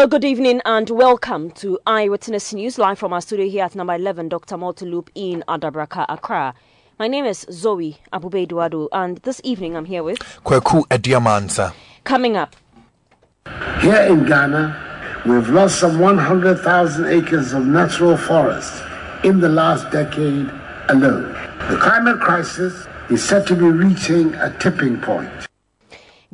Hello, good evening, and welcome to Eyewitness News live from our studio here at number 11, Dr. Malta in Adabraka, Accra. My name is Zoe Abube Eduardo, and this evening I'm here with. Kweku Ediamansa. Coming up, Here in Ghana, we've lost some 100,000 acres of natural forest in the last decade alone. The climate crisis is said to be reaching a tipping point.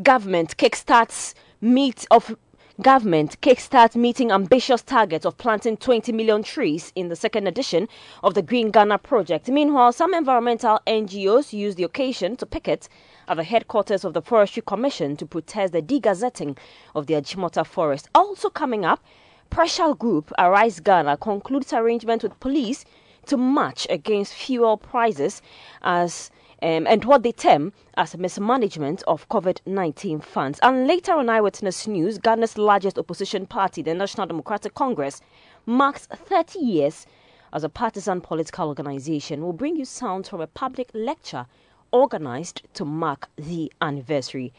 government kickstarts meet of government kickstart meeting ambitious targets of planting 20 million trees in the second edition of the Green Ghana project. Meanwhile, some environmental NGOs use the occasion to picket at the headquarters of the Forestry Commission to protest the degazetting of the Achimota forest. Also coming up, Pressure Group Arise Ghana concludes arrangement with police to march against fuel prices as um, and what they term as mismanagement of COVID 19 funds. And later on Eyewitness News, Ghana's largest opposition party, the National Democratic Congress, marks 30 years as a partisan political organization. We'll bring you sounds from a public lecture organized to mark the anniversary.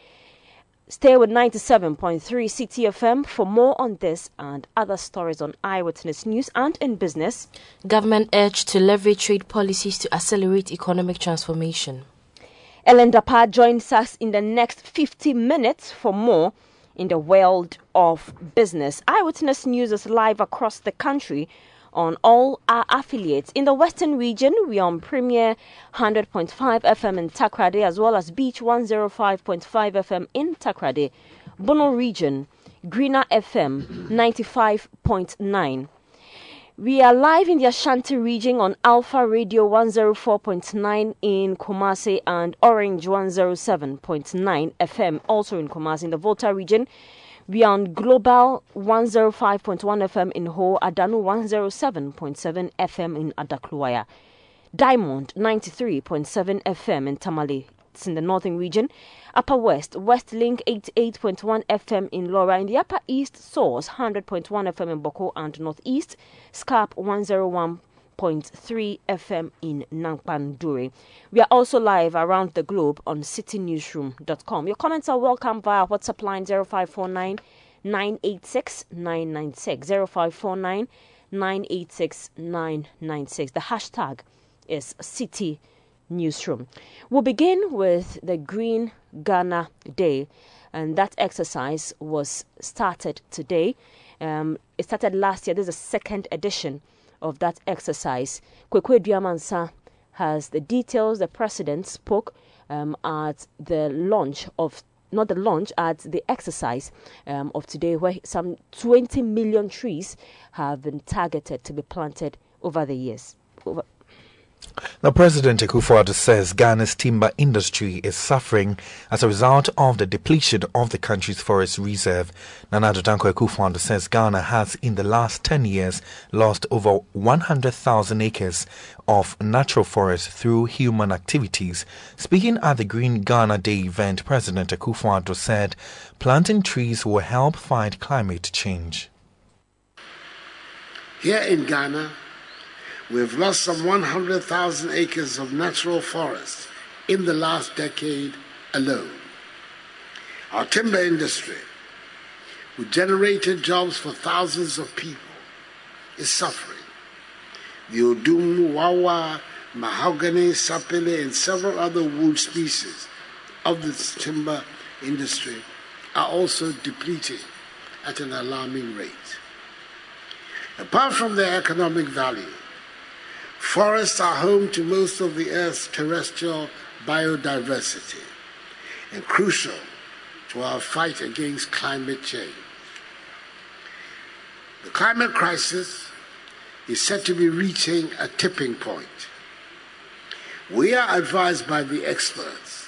Stay with 97.3 CTFM for more on this and other stories on Eyewitness News and in business. Government urged to leverage trade policies to accelerate economic transformation. Ellen Dapa joins us in the next 50 minutes for more in the world of business. Eyewitness News is live across the country on all our affiliates. In the Western region, we are on Premier 100.5 FM in Takoradi as well as Beach 105.5 FM in Takoradi. Bono region, Greener FM 95.9. We are live in the Ashanti region on Alpha Radio 104.9 in Kumasi and Orange 107.9 FM, also in Kumasi. In the Volta region, we are on Global 105.1 FM in Ho, Adanu 107.7 FM in Adakluwaya, Diamond 93.7 FM in Tamale. It's in the northern region. Upper West, West Link 88.1 FM in Lawra. In the Upper East, Source 100.1 FM in Boko and Northeast, Scarp oh 101.3 FM in Nakpanduri. We are also live around the globe on citynewsroom.com. Your comments are welcome via WhatsApp line 0549 986 996. 0549 986 996. The hashtag is City Newsroom. We'll begin with the Green Ghana Day, and that exercise was started today. Um, it started last year. This is the second edition of that exercise. Kwekwe Diamansa has the details. The president spoke um, at the launch of not the launch at the exercise um, of today, where some 20 million trees have been targeted to be planted over the years. Over, Now, President Akufo-Addo says Ghana's timber industry is suffering as a result of the depletion of the country's forest reserve. Nana Addo Dankwa Akufo-Addo says Ghana has, in the last 10 years, lost over 100,000 acres of natural forest through human activities. Speaking at the Green Ghana Day event, President Akufo-Addo said planting trees will help fight climate change. Here in Ghana, we've lost some 100,000 acres of natural forest in the last decade alone. Our timber industry, which generated jobs for thousands of people, is suffering. The odum, wawa, mahogany, sapele, and several other wood species of the timber industry are also depleting at an alarming rate. Apart from their economic value, forests are home to most of the Earth's terrestrial biodiversity and crucial to our fight against climate change. The climate crisis is said to be reaching a tipping point. We are advised by the experts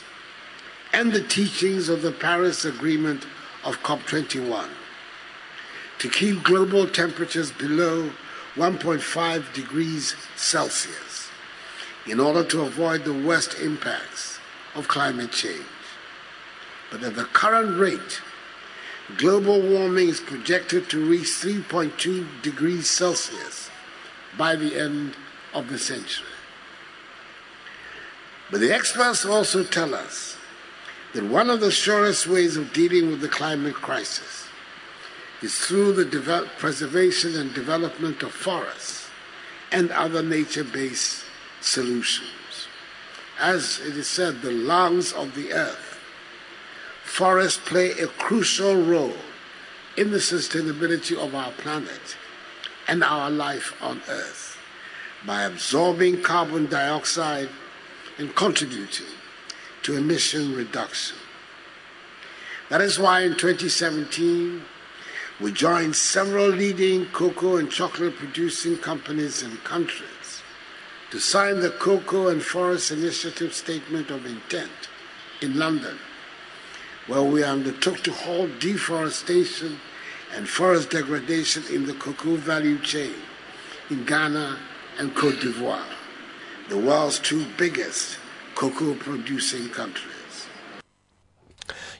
and the teachings of the Paris Agreement of COP21 to keep global temperatures below 1.5 degrees Celsius in order to avoid the worst impacts of climate change. But at the current rate, global warming is projected to reach 3.2 degrees Celsius by the end of the century. But the experts also tell us that one of the surest ways of dealing with the climate crisis is through the preservation and development of forests and other nature based solutions. As it is said, the lungs of the earth, forests play a crucial role in the sustainability of our planet and our life on earth by absorbing carbon dioxide and contributing to emission reduction. That is why in 2017, we joined several leading cocoa and chocolate producing companies and countries to sign the Cocoa and Forest Initiative Statement of Intent in London, where we undertook to halt deforestation and forest degradation in the cocoa value chain in Ghana and Cote d'Ivoire, the world's two biggest cocoa producing countries.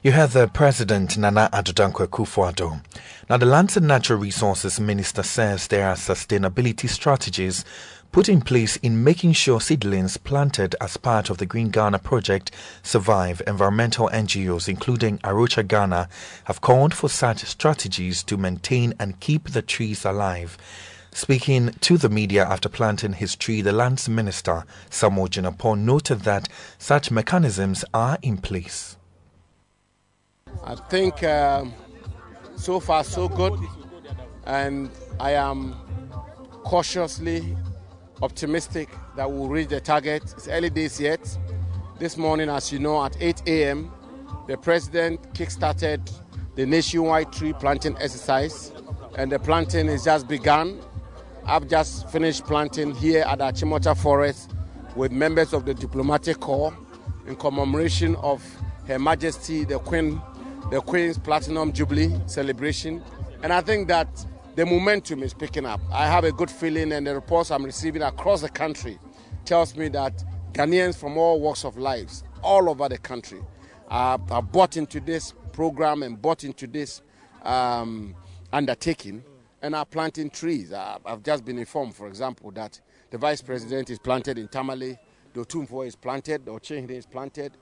You heard the President Nana Addo Dankwa Akufo-Addo. Now, the Lands and Natural Resources Minister says there are sustainability strategies put in place in making sure seedlings planted as part of the Green Ghana project survive. Environmental NGOs, including A Rocha Ghana, have called for such strategies to maintain and keep the trees alive. Speaking to the media after planting his tree, the lands minister, Samuel Jinapor, noted that such mechanisms are in place. I think uh, so far so good, and I am cautiously optimistic that we'll reach the target. It's early days yet. This morning, as you know, at 8 a.m., the president kick-started the nationwide tree planting exercise, and the planting is just begun. I've just finished planting here at Achimota Forest with members of the diplomatic corps in commemoration of Her Majesty the Queen the Queen's Platinum Jubilee celebration. And I think that the momentum is picking up. I have a good feeling, and the reports I'm receiving across the country tells me that Ghanaians from all walks of lives, all over the country, are, are bought into this program and bought into this um, undertaking and are planting trees. I've just been informed, for example, that the vice president is planted in Tamale, the Otumfuo is planted, the Okyenhene is planted,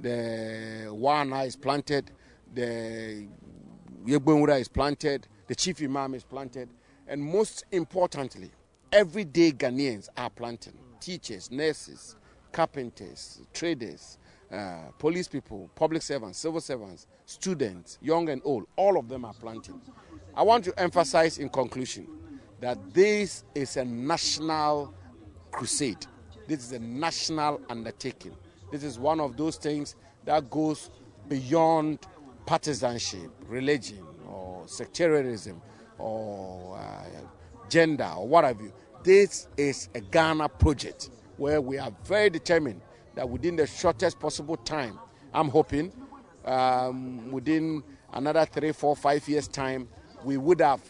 the Wana is planted, the Yegbonwura is planted, the chief imam is planted, and most importantly, everyday Ghanaians are planting. Teachers, nurses, carpenters, traders, uh, police people, public servants, civil servants, students, young and old, all of them are planting. I want to emphasize in conclusion that this is a national crusade. This is a national undertaking. This is one of those things that goes beyond partisanship, religion, or sectarianism, or uh, gender, or what have you. This is a Ghana project where we are very determined that within the shortest possible time, I'm hoping um, within another three, four, five years' time, we would have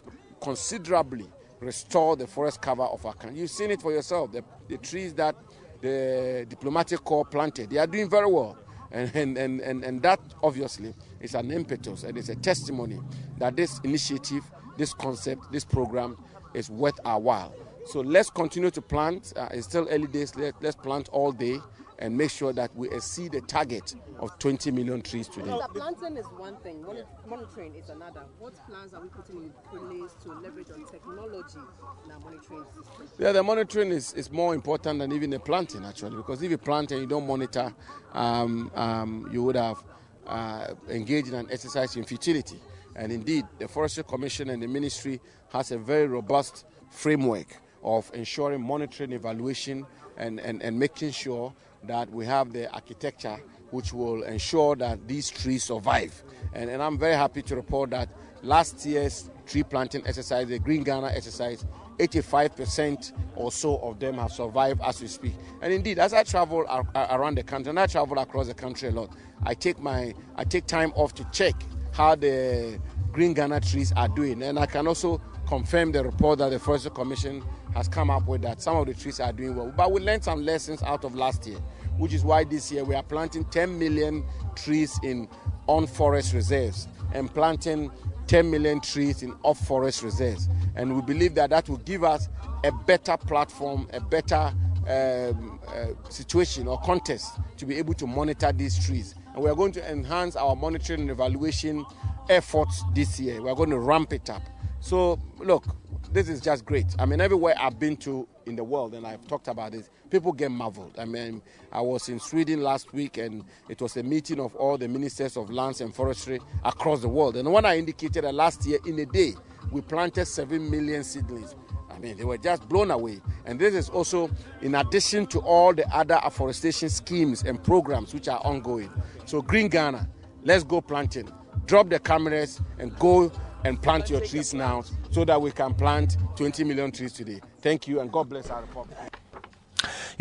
considerably restored the forest cover of our country. You've seen it for yourself. The, the trees that the diplomatic corps planted, they are doing very well. And, and, and, and, and that obviously is an impetus and it's a testimony that this initiative, this concept, this program is worth our while. So let's continue to plant. Uh, it's still early days. Let, let's plant all day and make sure that we exceed the target of 20 million trees today. The planting is one thing, monitoring is another. What plans are we putting in place to leverage on technology in our monitoring system? Yeah, the monitoring is, is more important than even the planting actually, because if you plant and you don't monitor, um, um, you would have uh, engaged in an exercise in futility. And indeed, the Forestry Commission and the ministry has a very robust framework of ensuring monitoring, evaluation, and, and, and making sure that we have the architecture which will ensure that these trees survive. And, and I'm very happy to report that last year's tree planting exercise, the Green Ghana exercise, 85% or so of them have survived as we speak. And indeed, as I travel around the country, and I travel across the country a lot, I take my I take time off to check how the Green Ghana trees are doing. And I can also confirm the report that the Forestry Commission has come up with that some of the trees are doing well. But we learned some lessons out of last year, which is why this year we are planting 10 million trees in on forest reserves and planting 10 million trees in off forest reserves. And we believe that that will give us a better platform, a better um, uh, situation or contest to be able to monitor these trees. And we are going to enhance our monitoring and evaluation efforts this year. We are going to ramp it up. So, look, this is just great. I mean, everywhere I've been to in the world, and I've talked about this, people get marveled. I mean, I was in Sweden last week, and it was a meeting of all the ministers of lands and forestry across the world. And when I indicated that last year, in a day, we planted 7 million seedlings. I mean, they were just blown away. And this is also in addition to all the other afforestation schemes and programs which are ongoing. So, Green Ghana, let's go planting. Drop the cameras and go and plant your trees now so that we can plant 20 million trees today. Thank you and God bless our republic.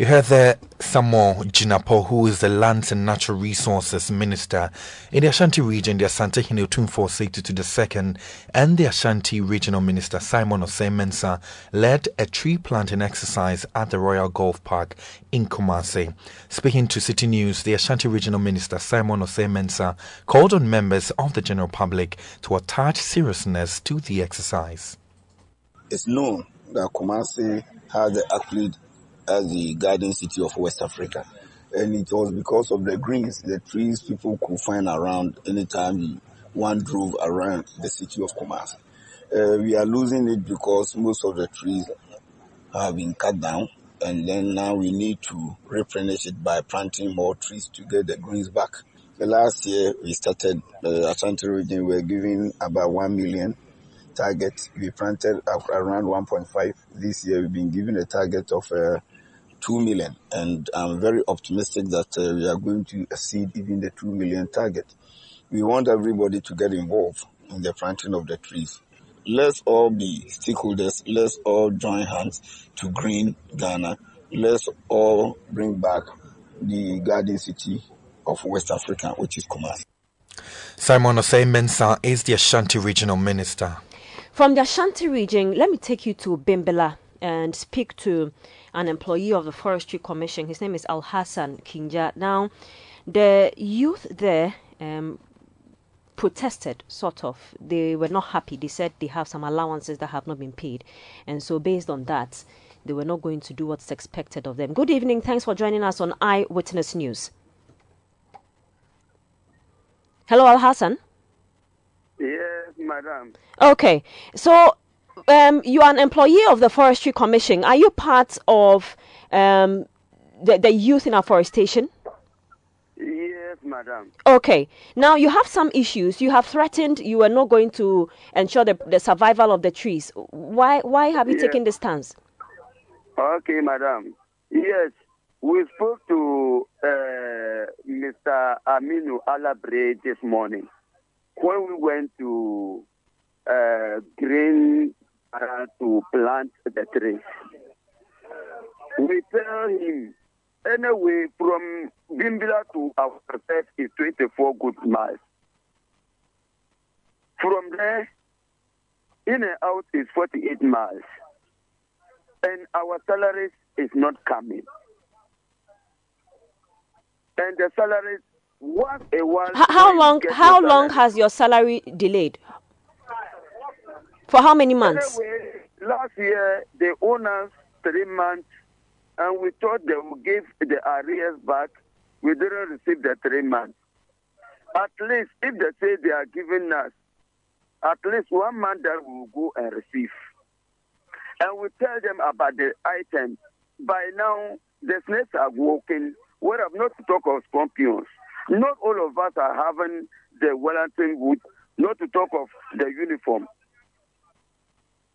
You heard there Samuel Jinapor, who is the Lands and Natural Resources Minister in the Ashanti region, the Asantehene Otumfuo II, and the Ashanti Regional Minister Simon Osei Mensah led a tree planting exercise at the Royal Golf Park in Kumasi. Speaking to City News, the Ashanti Regional Minister Simon Osei Mensah called on members of the general public to attach seriousness to the exercise. It's known that Kumasi has the accolade as the garden city of West Africa. And it was because of the greens, the trees people could find around anytime one drove around the city of Kumasi. Uh, we are losing it because most of the trees have been cut down and then now we need to replenish it by planting more trees to get the greens back. The last year we started the uh, Ashanti region, we were giving about 1 million target. We planted around 1.5. This year we've been given a target of uh, 2 million. And I'm very optimistic that uh, we are going to exceed even the 2 million target. We want everybody to get involved in the planting of the trees. Let's all be stakeholders. Let's all join hands to green Ghana. Let's all bring back the garden city of West Africa, which is Kumasi. Simon Osei Mensah is the Ashanti Regional Minister. From the Ashanti region, let me take you to Bimbilla and speak to an employee of the Forestry Commission. His name is Al Hassan Kinja. Now, the youth there um, protested, sort of. They were not happy. They said they have some allowances that have not been paid. And so, based on that, they were not going to do what's expected of them. Good evening. Thanks for joining us on Eyewitness News. Hello, Al Hassan. Yes, madam. Okay. So, um, you are an employee of the Forestry Commission. Are you part of um, the, the youth in afforestation? Yes, madam. Okay. Now you have some issues. You have threatened you are not going to ensure the, the survival of the trees. Why why have you yes. taken this stance? Okay, madam. Yes, we spoke to uh, Mr. Aminu Alabre this morning when we went to uh, Green to plant the trees. We tell him, anyway, from Bimbilla to our set is 24 good miles. From there, in and out is 48 miles. And our salaries is not coming. And the salaries once a while. How long? How long has your salary delayed? For how many months? Anyway, last year, they owned us three months, and we thought they would give the arrears back. We didn't receive the three months. At least, if they say they are giving us at least one month that we will go and receive. And we tell them about the items. By now, the snakes are walking. We have not to talk of scorpions. Not all of us are having the Wellington boot, not to talk of the uniform.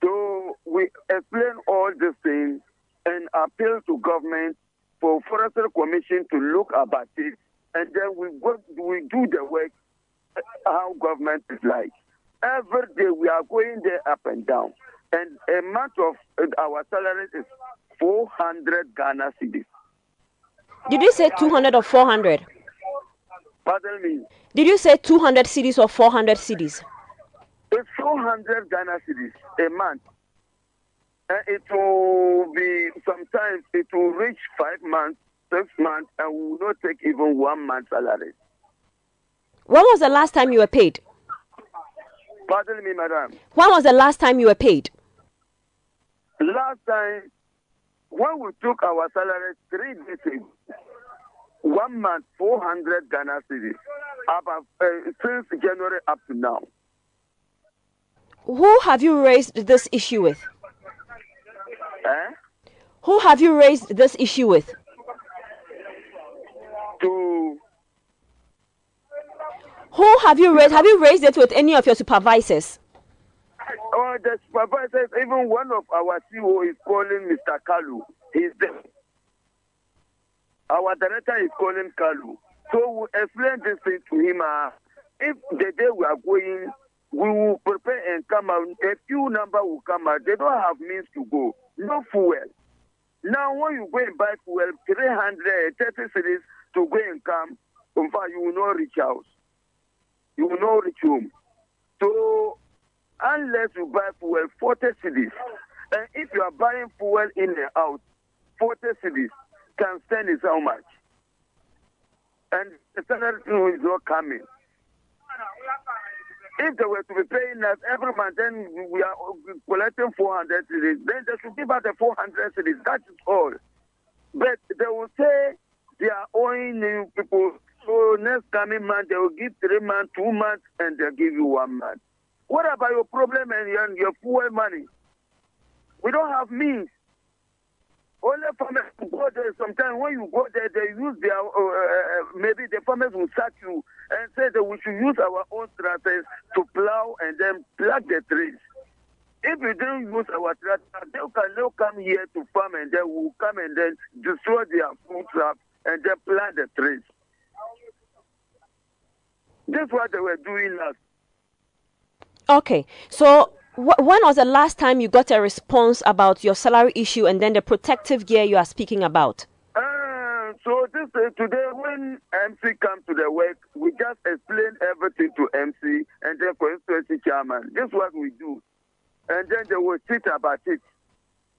So we explain all these things and appeal to government for Forestry Commission to look about it, and then we go, we do the work how government is like. Every day we are going there up and down, and a month of our salary is 400 Ghana cedis. Did you say 200 or 400? Pardon me. Did you say 200 cedis or 400 cedis? It's 400 Ghana cedis a month. And it will be sometimes it will reach five months, six months, and we will not take even one month salary. When was the last time you were paid? Pardon me, madam. When was the last time you were paid? Last time, when we took our salary three days ago, one month, 400 Ghana cedis, about, uh, since January up to now. Who have you raised this issue with? Eh? Who have you raised this issue with? To Who have you raised? Have you raised it with any of your supervisors? oh, the supervisors, even one of our CEO is calling Mr. Kalu. He's there. Our director is calling Kalu. So we explain this thing to him. Uh, if the day we are going, we will prepare and come out. A few number will come out. They don't have means to go. No fuel. Now, when you go and buy fuel, 330 cedis to go and come, in fact, you will not reach house. You will not reach home. So, unless you buy fuel, 40 cedis. And if you are buying fuel in and out, 40 cedis can stand is how much? And the salary is not coming. If they were to be paying us every month, then we are uh, collecting 400 cedis. Then they should give us the 400 cedis. That is all. But they will say they are owing new people. So next coming month, they will give three months, two months, and they'll give you one month. What about your problem and your, your money? We don't have means. Only farmers who go there. Sometimes when you go there, they use their uh, uh, maybe the farmers will sack you and say that we should use our own tractors to plow and then plant the trees. If we don't use our tractor, they can now come here to farm and then will come and then destroy their food crops and then plant the trees. That's what they were doing last. Okay, so when was the last time you got a response about your salary issue and then the protective gear you are speaking about? Uh, so this uh, today when MC comes to the work, we just explain everything to MC and then constituency chairman. This is what we do, and then they will sit about it,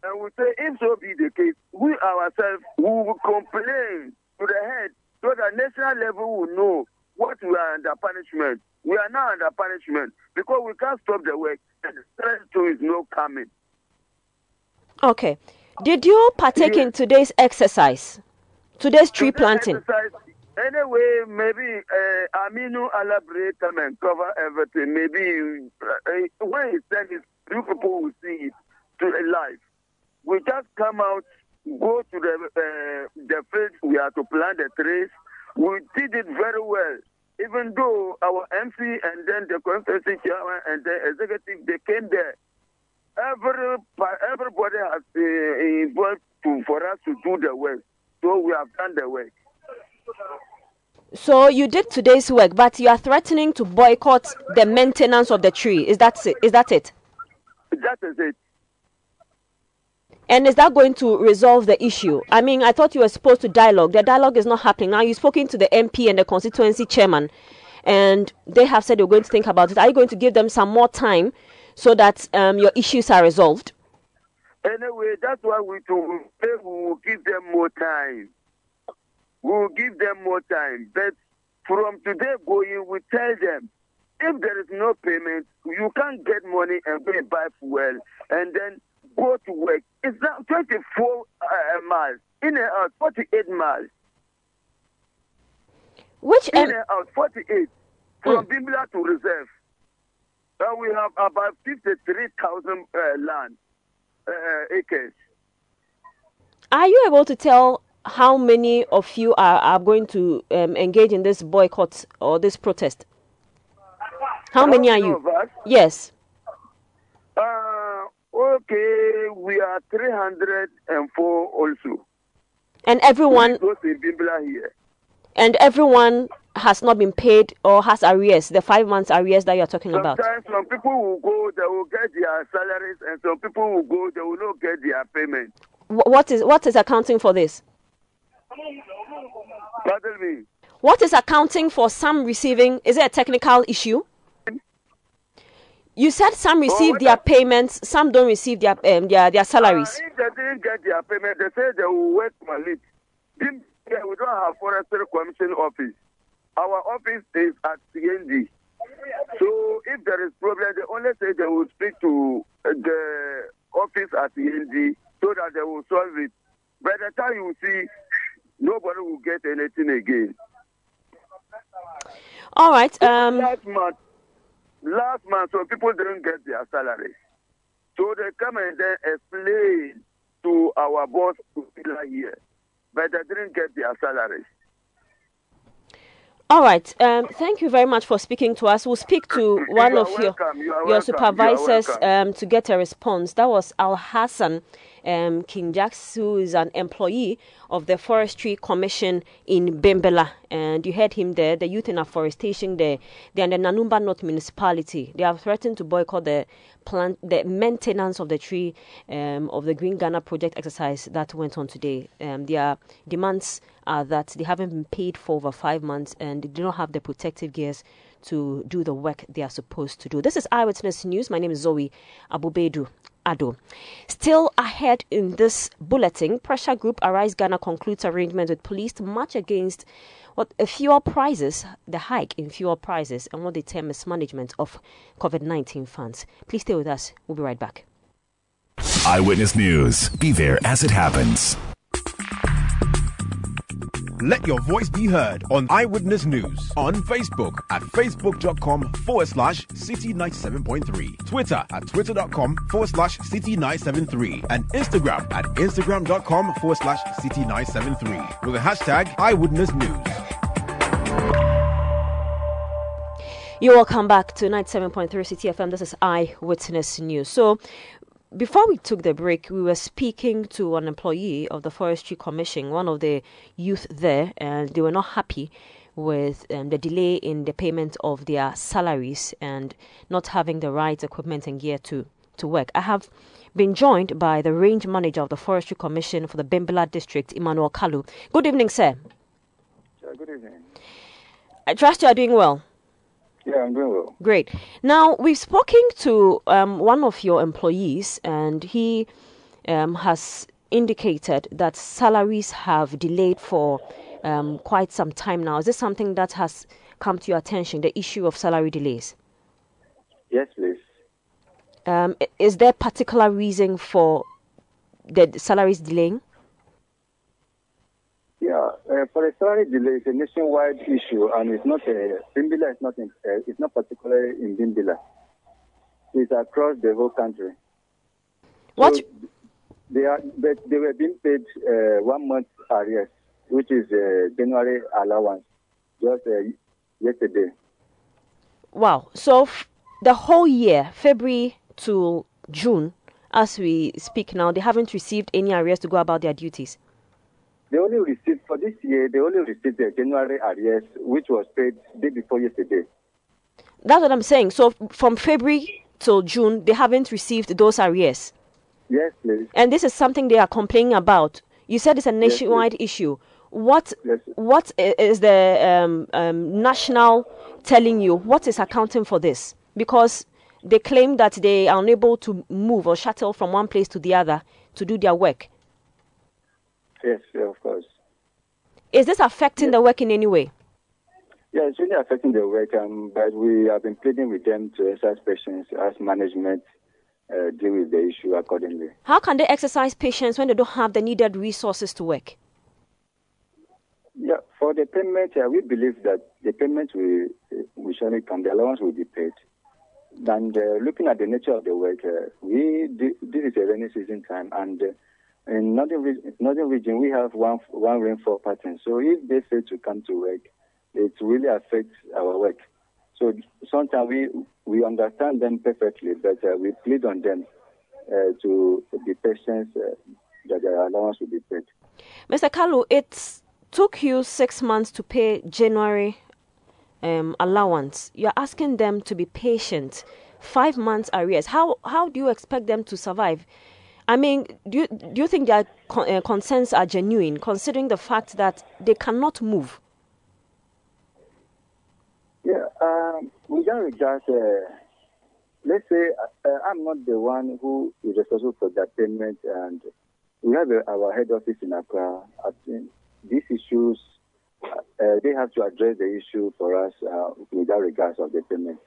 and we say if so be the case, we ourselves will complain to the head so that national level will know what we are under punishment. We are now under punishment because we can't stop the work and the threat to is not coming. Okay. Did you partake in today's exercise? Today's tree Today planting? exercise, Anyway, maybe uh, Aminu come and cover everything. Maybe uh, when he said it, you people will see it to life. We just come out, go to the uh, the field. We have to plant the trees. We did it very well. Even though our MC and then the constituency chairman and the executive they came there, every everybody has uh, involved to, for us to do the work. So we have done the work. So you did today's work, but you are threatening to boycott the maintenance of the tree. Is that it? Is that it? That is it. And is that going to resolve the issue? I mean, I thought you were supposed to dialogue. The dialogue is not happening. Now you've spoken to the MP and the constituency chairman, and they have said you're going to think about it. Are you going to give them some more time so that um, your issues are resolved? Anyway, that's why we we will give them more time. We will give them more time. But from today going, we tell them if there is no payment, you can't get money and go and buy fuel and then go to work. It's now 24 uh, miles, in and out, 48 miles. Which in em- and out, 48 from Bimbilla to reserve. Now we have about 53,000 uh, land uh, acres. Are you able to tell how many of you are, are going to um, engage in this boycott or this protest? How many are you? Yes. Okay, we are 304 also. And everyone Those in Bimbilla here. and everyone has not been paid or has arrears, the five months arrears that you're talking about. Sometimes some people will go, they will get their salaries, and some people will go, they will not get their payment. What is what is accounting for this? Pardon me. What is accounting for some receiving? Is it a technical issue? You said some receive their payments, some don't receive their um, their their salaries. Uh, if they didn't get their payment, they say they will wait for it. Yeah, we don't have forestry commission office. Our office is at CND. So if there is problem, they only say they will speak to uh, the office at CND so that they will solve it. By the time you see, nobody will get anything again. All right. Um, last month, last month, so people didn't get their salary. So they come and then explain to our boss to here, but they didn't get their salaries. All right. Um, thank you very much for speaking to us. We'll speak to one you of your you your supervisors um, to get a response. That was Al Hassan um, King Jacks, who is an employee of the Forestry Commission in Bimbilla. And you heard him there, the youth in afforestation there. They are in the Nanumba North Municipality. They have threatened to boycott the plant, the maintenance of the tree um, of the Green Ghana project exercise that went on today. Um, their demands are that they haven't been paid for over five months and they do not have the protective gears to do the work they are supposed to do. This is Eyewitness News. My name is Zoe Abubedu. Ado. Still ahead in this bulletin, pressure group Arise Ghana concludes arrangement with police to march against what a fuel prices, the hike in fuel prices, and what they term mismanagement of COVID 19 funds. Please stay with us. We'll be right back. Eyewitness News. Be there as it happens. Let your voice be heard on Eyewitness News on Facebook at facebook.com forward slash city97.3, Twitter at twitter.com forward slash city973, and Instagram at instagram.com forward slash city973 with the hashtag Eyewitness News. You're welcome back to 97.3 City FM. This is Eyewitness News. So, before we took the break, we were speaking to an employee of the Forestry Commission, one of the youth there, and they were not happy with um, the delay in the payment of their salaries and not having the right equipment and gear to, to work. I have been joined by the range manager of the Forestry Commission for the Bimbilla district, Emmanuel Kalu. Good evening, sir. Good evening. I trust you are doing well. Yeah, I'm doing well. Great. Now, we've spoken to um, one of your employees, and he um, has indicated that salaries have delayed for um, quite some time now. Is this something that has come to your attention, the issue of salary delays? Yes, please. Um, is there particular reason for the salaries delaying? Yeah, uh, for a salary delay, it's a nationwide issue, and it's not a Bimbilla is not in, uh, it's not particularly in Bimbilla. It's across the whole country. What? So they are, but they were being paid uh, one month arrears, which is uh, January allowance, just uh, yesterday. Wow! So f- the whole year, February to June, as we speak now, they haven't received any arrears to go about their duties. They only received for this year. They only received the January arrears, which was paid day before yesterday. That's what I'm saying. So from February till June, they haven't received those arrears. Yes, please. And this is something they are complaining about. You said it's a nationwide yes, issue. What yes. what is the um, um, national telling you? What is accounting for this? Because they claim that they are unable to move or shuttle from one place to the other to do their work. Yes, of course. Is this affecting yes. the work in any way? Yeah, it's really affecting the work, um, but we have been pleading with them to exercise patience as management uh, deal with the issue accordingly. How can they exercise patience when they don't have the needed resources to work? Yeah, for the payment, uh, we believe that the payment will, will surely come, the allowance will be paid. And uh, looking at the nature of the work, uh, we this is a rainy season time, and uh, in northern, region, northern region, we have one one rainfall pattern. So if they fail to come to work, it really affects our work. So sometimes we we understand them perfectly, but uh, we plead on them uh, to be patient uh, that their allowance will be paid. Mr. Kalu, it took you six months to pay January um, allowance. You're asking them to be patient. Five months arrears. How how do you expect them to survive? I mean, do you, do you think their con- uh, concerns are genuine, considering the fact that they cannot move? Yeah, um, we don't regard uh, let's say uh, I'm not the one who is responsible for that payment, and we have a, our head office in Accra. I think these issues, uh, they have to address the issue for us uh, without regards of the payment.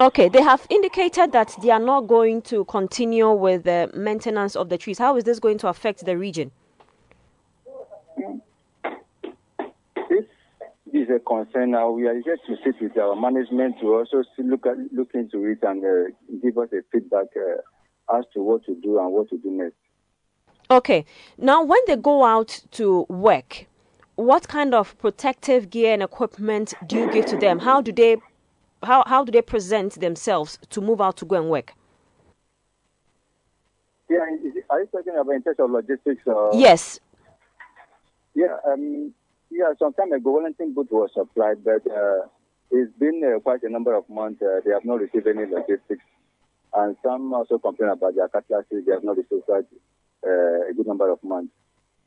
Okay, they have indicated that they are not going to continue with the maintenance of the trees. How is this going to affect the region? This is a concern. Now we are here to sit with our management to also look at, look into it and uh, give us a feedback uh, as to what to do and what to do next. Okay. Now, when they go out to work, what kind of protective gear and equipment do you give to them? How do they how how do they present themselves to move out to go and work? Yeah, are you talking about in terms of logistics? Or? Yes. Yeah, um, yeah. Some time ago, Wellington boot was supplied, but uh, it's been uh, quite a number of months. Uh, they have not received any logistics, and some also complain about their cutlasses. They have not received quite uh, a good number of months.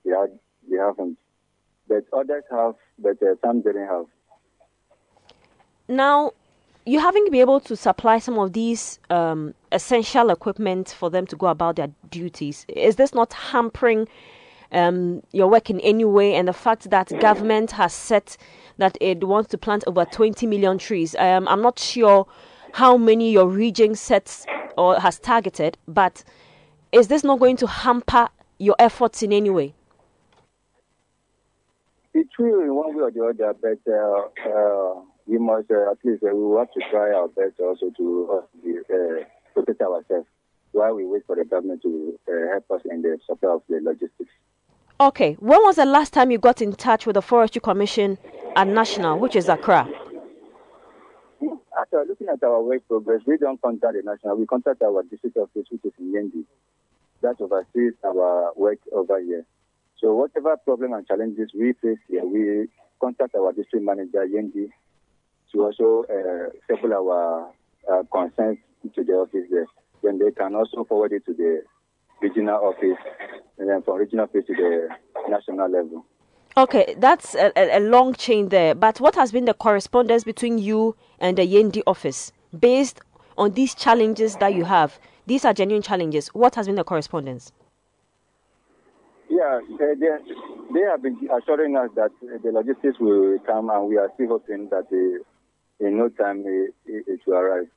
They had, they haven't, but others have, but uh, some didn't have. Now, you having been able to supply some of these um, essential equipment for them to go about their duties, is this not hampering um, your work in any way? And the fact that government has set that it wants to plant over 20 million trees. Um, I'm not sure how many your region sets or has targeted, but is this not going to hamper your efforts in any way? It will in one way or the other, but uh, uh we must uh, at least uh, we have to try our best also to uh, protect ourselves while we wait for the government to uh, help us in the supply of the logistics. Okay, when was the last time you got in touch with the Forestry Commission at National, which is Accra? After looking at our work progress, we don't contact the National, we contact our district office, which is in Yendi. That oversees our work over here. So whatever problem and challenges we face here, we contact our district manager, Yendi, to also uh, settle our uh, concerns to the office there. Then they can also forward it to the regional office, and then from regional office to the national level. Okay, that's a, a, long chain there. But what has been the correspondence between you and the Yendi office based on these challenges that you have? These are genuine challenges. What has been the correspondence? Yeah, they, they, they have been assuring us that the logistics will come, and we are still hoping that the in no time it, it, will arrive.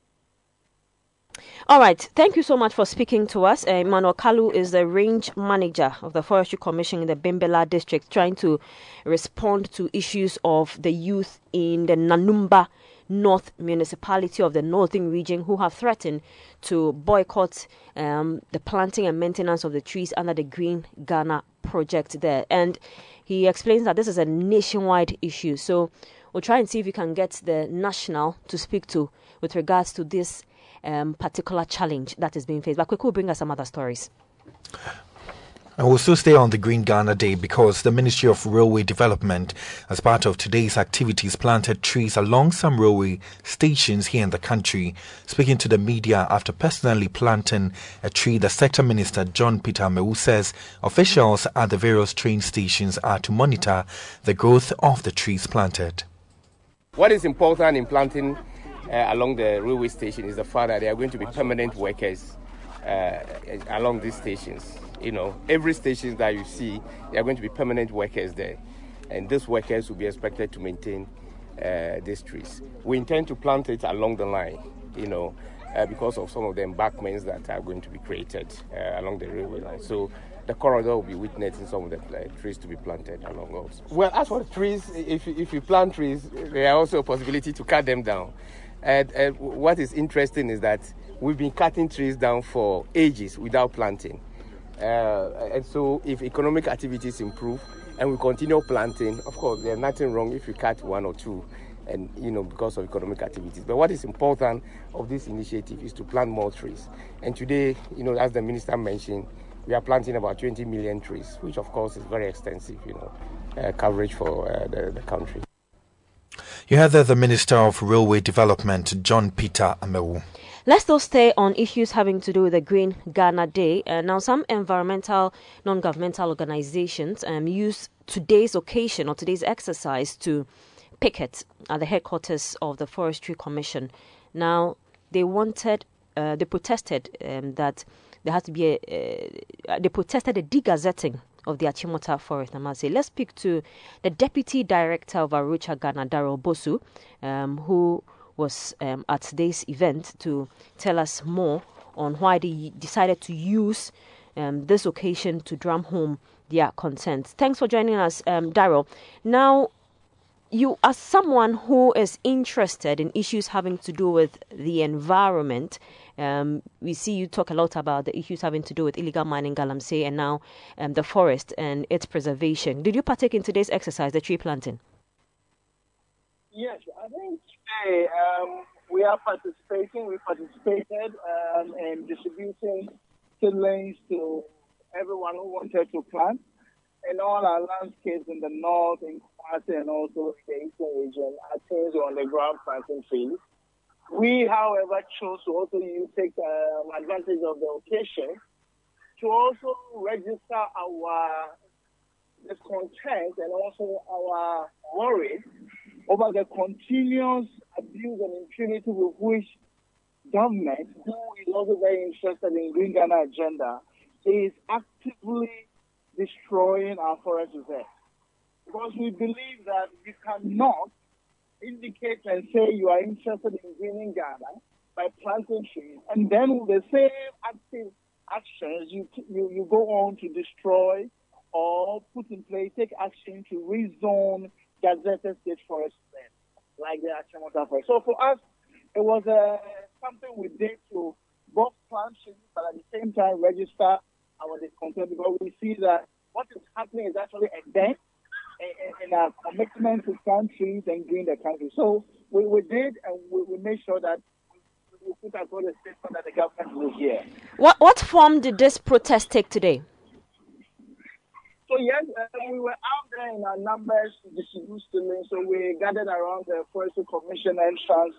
All right. Thank you so much for speaking to us. Uh, Kalu is the range manager of the Forestry Commission in the Bimbilla district, trying to respond to issues of the youth in the Nanumba North municipality of the northern region who have threatened to boycott um, the planting and maintenance of the trees under the Green Ghana project there. And he explains that this is a nationwide issue. So we'll try and see if we can get the national to speak to with regards to this um, particular challenge that is being faced. But quick, will bring us some other stories. And we'll still stay on the Green Ghana Day because the Ministry of Railway Development, as part of today's activities, planted trees along some railway stations here in the country. Speaking to the media after personally planting a tree, the sector minister John Peter Amewu says officials at the various train stations are to monitor the growth of the trees planted. What is important in planting uh, along the railway station is the fact that there are going to be permanent workers uh, along these stations. You know, every station that you see, there are going to be permanent workers there, and these workers will be expected to maintain uh, these trees. We intend to plant it along the line. You know, uh, because of some of the embankments that are going to be created uh, along the railway line. So the corridor will be witnessing some of the trees to be planted along also. Well, as for trees, if, if you plant trees, there are also a possibility to cut them down. And, and what is interesting is that we've been cutting trees down for ages without planting. Uh, and so, if economic activities improve and we continue planting, of course, there's nothing wrong if we cut one or two and you know because of economic activities but what is important of this initiative is to plant more trees and today you know as the minister mentioned we are planting about 20 million trees, which of course is very extensive, you know, uh, coverage for uh, the, the, country. You heard there the Minister of Railway Development, John Peter Amewu. Let's still stay on issues having to do with the Green Ghana Day. Uh, now, some environmental, non governmental organizations um, use today's occasion or today's exercise to picket at the headquarters of the Forestry Commission. Now, they wanted, uh, they protested um, that there has to be a, uh, they protested the degazetting of the Achimota Forest Namase. Let's speak to the Deputy Director of A Rocha Ghana, Daryl Bosu, um, who was um, at today's event to tell us more on why they decided to use um, this occasion to drum home their concerns. Thanks for joining us, um, Daryl. Now, you are someone who is interested in issues having to do with the environment. Um, we see you talk a lot about the issues having to do with illegal mining, Galamsey, and now um, the forest and its preservation. Did you partake in today's exercise, the tree planting? Yes, I think today um, we are participating. We participated um, in distributing seedlings to everyone who wanted to plant in all our landscapes in the north, in Kumasi, and also in the eastern region, are things on the ground planting trees. We, however, chose to also use, take um, advantage of the occasion to also register our discontent and also our worries over the continuous abuse and impunity with which government, who is also very interested in Green Ghana agenda, is actively destroying our forest reserves. Because we believe that you cannot indicate and say you are interested in greening Ghana by planting trees, and then with the same active actions you, you, you go on to destroy or put in place, take action to rezone gazetted state forest land, like the Achimota forest. So for us, it was uh, something we did to both plant trees, but at the same time register our discontent because we see that what is happening is actually a dent in, our commitment to plant trees and green the country. So we, we did, and we, we made sure that we put across the statement that the government will hear. What what form did this protest take today? So yes, uh, we were out there in our numbers to distribute. So we gathered around the Forestry Commission entrance,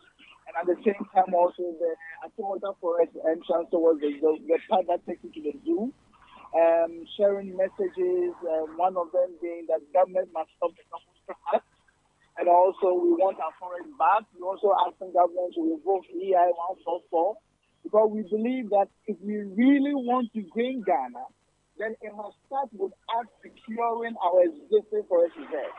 and at the same time also the Achimota Forest entrance towards the, the, the path that takes you to the zoo um, sharing messages, um, one of them being that government must stop the Composter Act. And also, we want our foreign back. We also asking government to revoke EI 144 because we believe that if we really want to green Ghana, then it must start with us securing our existing forest reserves.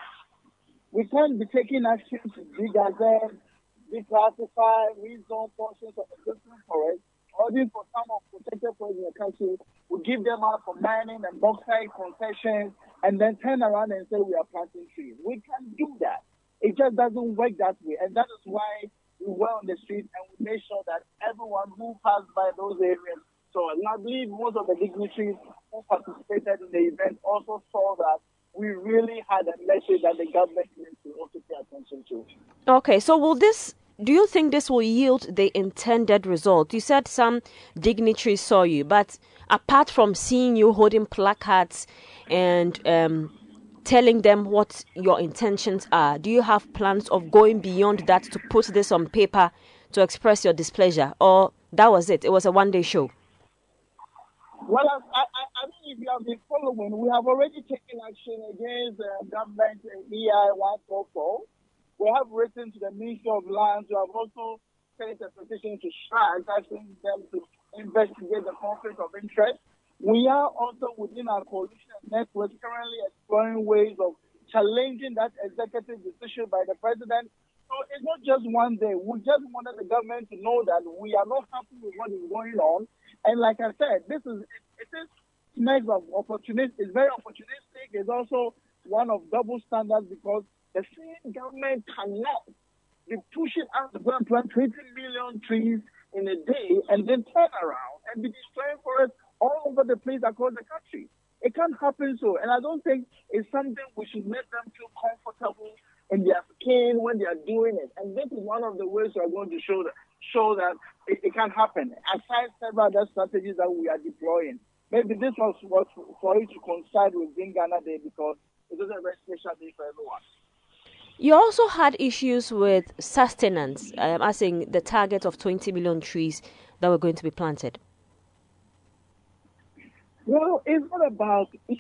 We can't be taking action to degazette, declassify, rezone portions of existing forest ordering for some of protected forests in the country, we give them out for mining and bauxite concessions, and then turn around and say we are planting trees. We can't do that. It just doesn't work that way, and that is why we were on the street and we made sure that everyone who passed by those areas saw. And I believe most of the dignitaries who participated in the event also saw that we really had a message that the government needs to also pay attention to. Okay, so will this do you think this will yield the intended result? You said some dignitaries saw you, but apart from seeing you holding placards and um, telling them what your intentions are, do you have plans of going beyond that to put this on paper to express your displeasure? Or that was it? It was a one day show? Well, I, I, I mean, if you have been following, we have already taken action against uh, government EI 144 we have written to the Ministry of Lands. We have also sent a petition to CHRAJ asking them to investigate the conflict of interest. We are also within our coalition network currently exploring ways of challenging that executive decision by the president. So it's not just one day. We just wanted the government to know that we are not happy with what is going on. And like I said, this is it, it is of opportunistic. It's very opportunistic. It's also one of double standards because the same government cannot be pushing the ground plant 20 million trees in a day and then turn around and be destroying forests all over the place across the country. It can't happen so. And I don't think it's something we should make them feel comfortable in their skin when they are doing it. And this is one of the ways we are going to show that show that it, it can happen. Aside several other strategies that we are deploying. Maybe this was, was for you to coincide with Ghana Day because it is a very special day for everyone. You also had issues with sustenance, um, as in the target of 20 million trees that were going to be planted. Well, it's not about You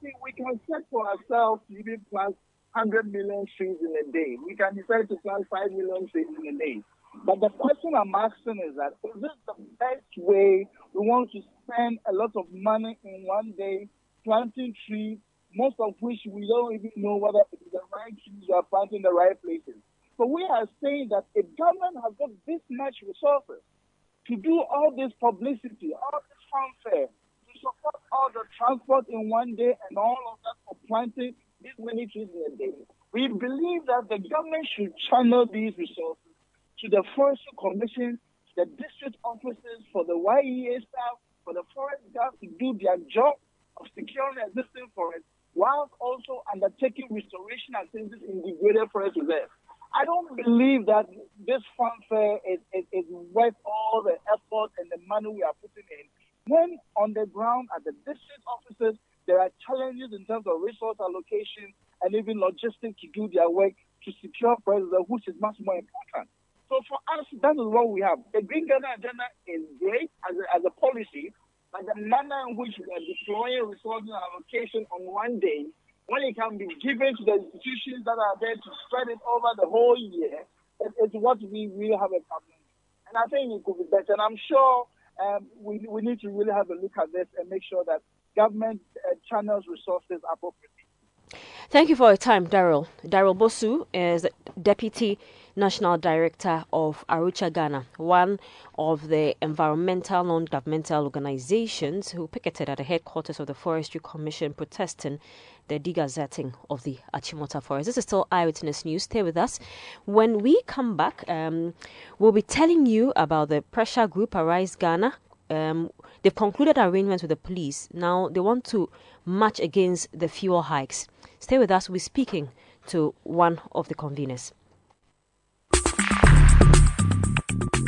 see, we can set for ourselves even plant 100 million trees in a day. We can decide to plant 5 million trees in a day. But the question I'm asking is that is this the best way we want to spend a lot of money in one day planting trees, most of which we don't even know whether it is the right trees are planted in the right places. But we are saying that if government has got this much resources to do all this publicity, all this fanfare, to support all the transport in one day and all of that for planting this many trees in a day, we believe that the government should channel these resources to the Forestry Commission, the district offices, for the YEA staff, for the forest guards to do their job of securing existing forests, whilst also undertaking restoration activities in degraded forest reserves. I don't believe that this fanfare is, is, is worth all the effort and the money we are putting in. When on the ground at the district offices, there are challenges in terms of resource allocation and even logistics to do their work to secure forests, which is much more important. So for us, that is what we have. The Green Ghana agenda is great as a, as a policy, but the manner in which we are deploying resources allocation on one day, when it can be given to the institutions that are there to spread it over the whole year, it, it's what we really have a problem. And I think it could be better. And I'm sure um, we, we need to really have a look at this and make sure that government uh, channels resources appropriately. Thank you for your time, Daryl. Daryl Bosu is Deputy National Director of A Rocha Ghana, one of the environmental non governmental organizations who picketed at the headquarters of the Forestry Commission protesting the degazetting of the Achimota Forest. This is still Eyewitness News. Stay with us. When we come back, um, we'll be telling you about the pressure group Arise Ghana. Um, they've concluded arrangements with the police. Now they want to march against the fuel hikes. Stay with us. We're speaking to one of the conveners.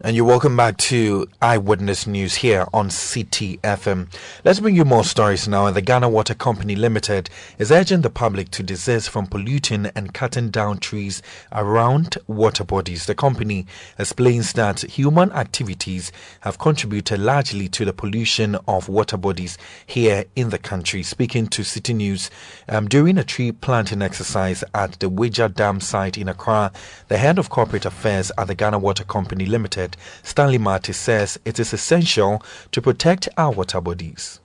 And you're welcome back to Eyewitness News here on Citi FM. Let's bring you more stories now. The Ghana Water Company Limited is urging the public to desist from polluting and cutting down trees around water bodies. The company explains that human activities have contributed largely to the pollution of water bodies here in the country. Speaking to Citi News um, during a tree planting exercise at the Weija Dam site in Accra, the head of corporate affairs at the Ghana Water Company Limited Stanley Martey says it is essential to protect our water bodies.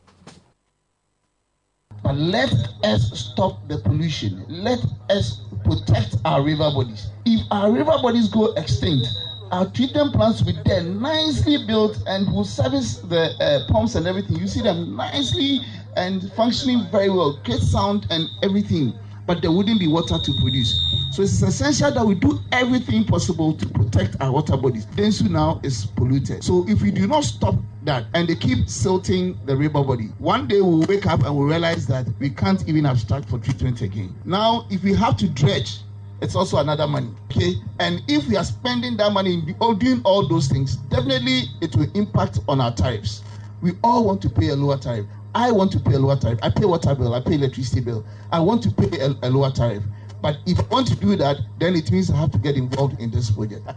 Let us stop the pollution. Let us protect our river bodies. If our river bodies go extinct, our treatment plants will be there, nicely built, and will service the uh, pumps and everything. You see them nicely and functioning very well, great sound and everything but there wouldn't be water to produce. So it's essential that we do everything possible to protect our water bodies. Densu now is polluted. So if we do not stop that and they keep silting the river body, one day we'll wake up and we'll realize that we can't even abstract for treatment again. Now, if we have to dredge, it's also another money. Okay, and if we are spending that money in doing all those things, definitely it will impact on our tariffs. We all want to pay a lower tariff. I want to pay a lower tariff. I pay water bill, I pay electricity bill. I want to pay a, a lower tariff. But if I want to do that, then it means I have to get involved in this project.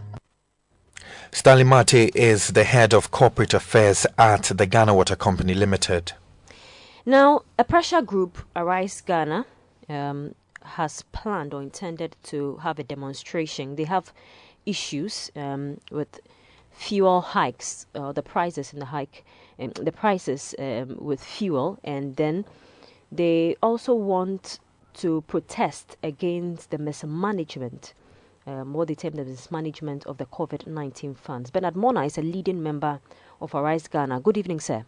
Stanley Martey is the head of corporate affairs at the Ghana Water Company Limited. Now, a pressure group, Arise Ghana, um, has planned or intended to have a demonstration. They have issues um, with fuel hikes, uh, the prices in the hike um, the prices um, with fuel, and then they also want to protest against the mismanagement. Um, what they term the mismanagement of the COVID 19 funds. Bernard Mornah is a leading member of Arise Ghana. Good evening, sir.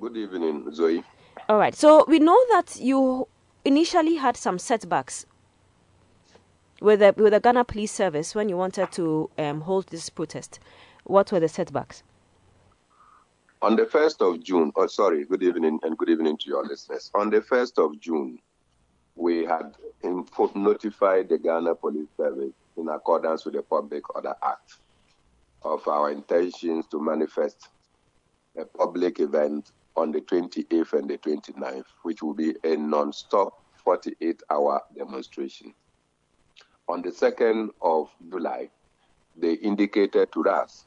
Good evening, Zoe. All right, so we know that you initially had some setbacks with the, with the Ghana Police Service when you wanted to um, hold this protest. What were the setbacks? On the 1st of June, oh, sorry, good evening and good evening to your listeners. On the 1st of June, we had notified the Ghana Police Service in accordance with the Public Order Act of our intentions to manifest a public event on the 28th and the 29th, which will be a non-stop 48-hour demonstration. On the 2nd of July, they indicated to us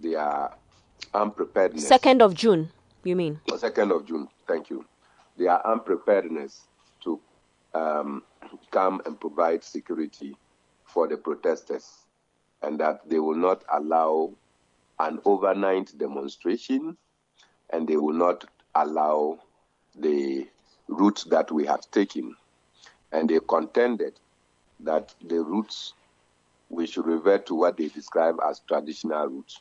their unpreparedness. 2nd of June, you mean? 2nd of June, thank you. Their unpreparedness to um, come and provide security for the protesters and that they will not allow an overnight demonstration and they will not allow the route that we have taken. And they contended that the routes, we should revert to what they describe as traditional routes.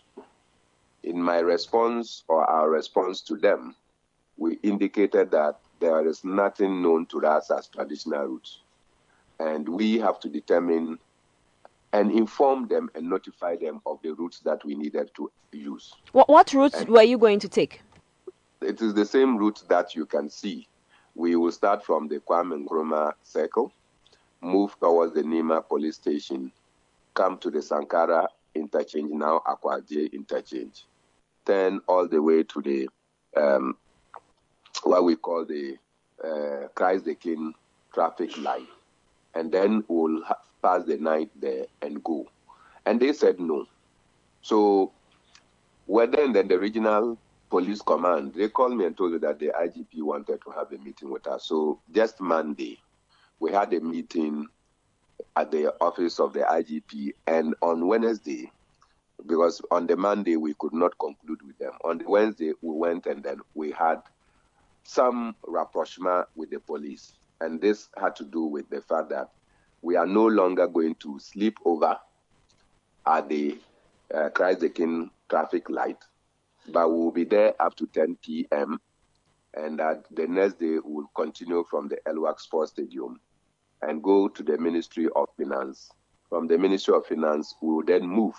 In my response or our response to them, we indicated that there is nothing known to us as traditional routes. And we have to determine and inform them and notify them of the routes that we needed to use. What, what routes and were you going to take? It is the same route that you can see. We will start from the Kwame Nkrumah circle, move towards the Nima police station, come to the Sankara interchange, now Akwaje interchange, turn all the way to the um, what we call the uh, Christ the King traffic light, and then we'll pass the night there and go. And they said no. So, well, then, then the regional police command, they called me and told me that the IGP wanted to have a meeting with us. So, just Monday, we had a meeting at the office of the IGP, and on Wednesday, because on the Monday we could not conclude with them. On the Wednesday, we went and then we had some rapprochement with the police. And this had to do with the fact that we are no longer going to sleep over at the uh, Christ the King traffic light, but we will be there up to 10 p.m. And that the next day we will continue from the Elwak Sports Stadium and go to the Ministry of Finance. From the Ministry of Finance, we will then move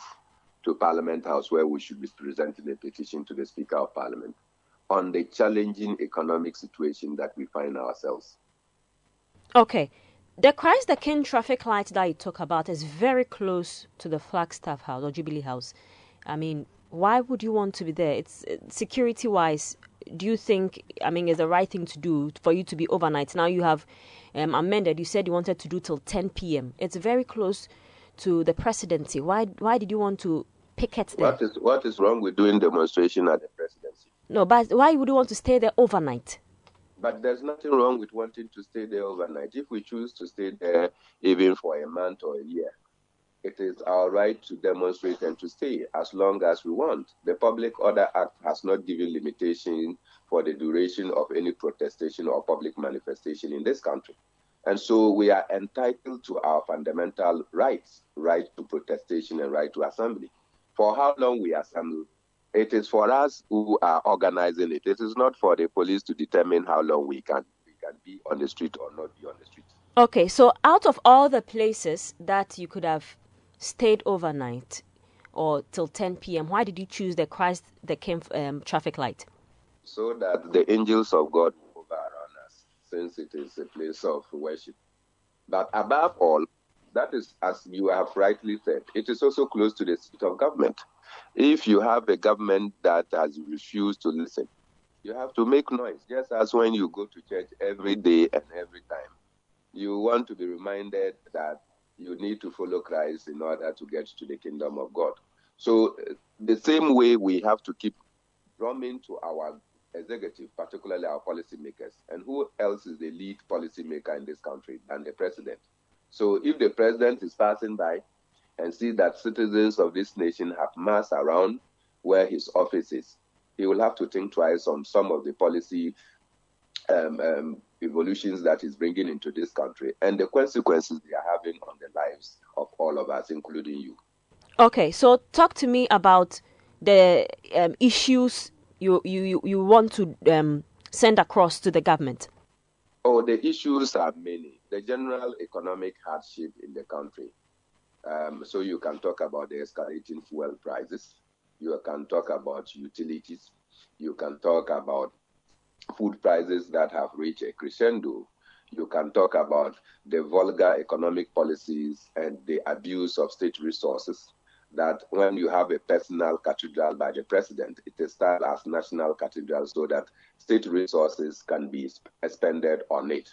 to Parliament House where we should be presenting a petition to the Speaker of Parliament on the challenging economic situation that we find ourselves. Okay. The Christ the King traffic light that you talk about is very close to the Flagstaff House or Jubilee House. I mean, why would you want to be there? It's security wise. Do you think? I mean, is the right thing to do for you to be overnight? Now you have um, amended. You said you wanted to do till 10 p.m. It's very close to the presidency. Why? Why did you want to picket there? What is what is wrong with doing demonstration at the presidency? No, but why would you want to stay there overnight? But there's nothing wrong with wanting to stay there overnight. If we choose to stay there even for a month or a year, it is our right to demonstrate and to stay as long as we want. The Public Order Act has not given limitation for the duration of any protestation or public manifestation in this country. And so we are entitled to our fundamental rights, right to protestation and right to assembly. For how long we assemble it is for us who are organizing it. It is not for the police to determine how long we can we can be on the street or not be on the street. Okay, so out of all the places that you could have stayed overnight or till 10 p.m., why did you choose the Christ the King um, traffic light? So that the angels of God will hover around us, since it is a place of worship. But above all, that is, as you have rightly said, it is also close to the seat of government. If you have a government that has refused to listen, you have to make noise, just as when you go to church every day and every time. You want to be reminded that you need to follow Christ in order to get to the kingdom of God. So, uh, the same way we have to keep drumming to our executive, particularly our policymakers. And who else is the lead policymaker in this country than the president? So, if the president is passing by and see that citizens of this nation have mass around where his office is, he will have to think twice on some of the policy um, um, evolutions that he's bringing into this country and the consequences they are having on the lives of all of us, including you. Okay, so talk to me about the um, issues you, you, you want to um, send across to the government. Oh, the issues are many. The general economic hardship in the country, um, so you can talk about the escalating fuel prices. You can talk about utilities. You can talk about food prices that have reached a crescendo. You can talk about the vulgar economic policies and the abuse of state resources. that when you have a personal cathedral by the president, it is styled as national cathedral so that state resources can be expended on it.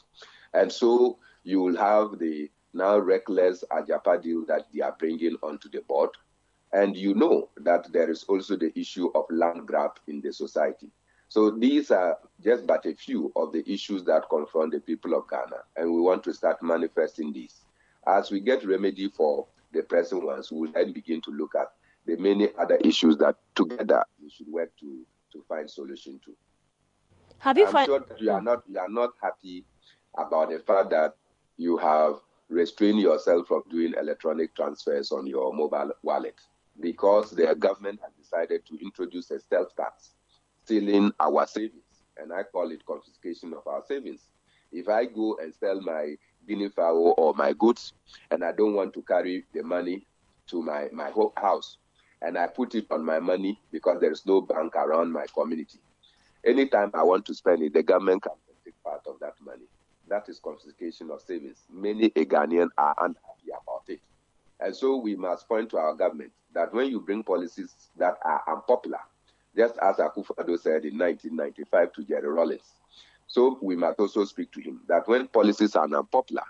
And so you will have the now reckless Agyapa deal that they are bringing onto the board. And you know that there is also the issue of land grab in the society. So these are just but a few of the issues that confront the people of Ghana, and we want to start manifesting these. As we get remedy for the present ones, we will then begin to look at the many other issues that together we should work to, to find solution to. Have you I'm find sure that you are not you are not happy about the fact that you have restrained yourself from doing electronic transfers on your mobile wallet because the government has decided to introduce a stealth tax, stealing our savings, and I call it confiscation of our savings. If I go and sell my guinea fowl or my goods, and I don't want to carry the money to my my house, and I put it on my money because there is no bank around my community. Anytime I want to spend it, the government can take part of that money. That is confiscation of savings. Many a Ghanaian are unhappy about it. And so we must point to our government that when you bring policies that are unpopular, just as Akufo-Addo said in 1995 to Jerry Rawlings, so we must also speak to him that when policies are unpopular,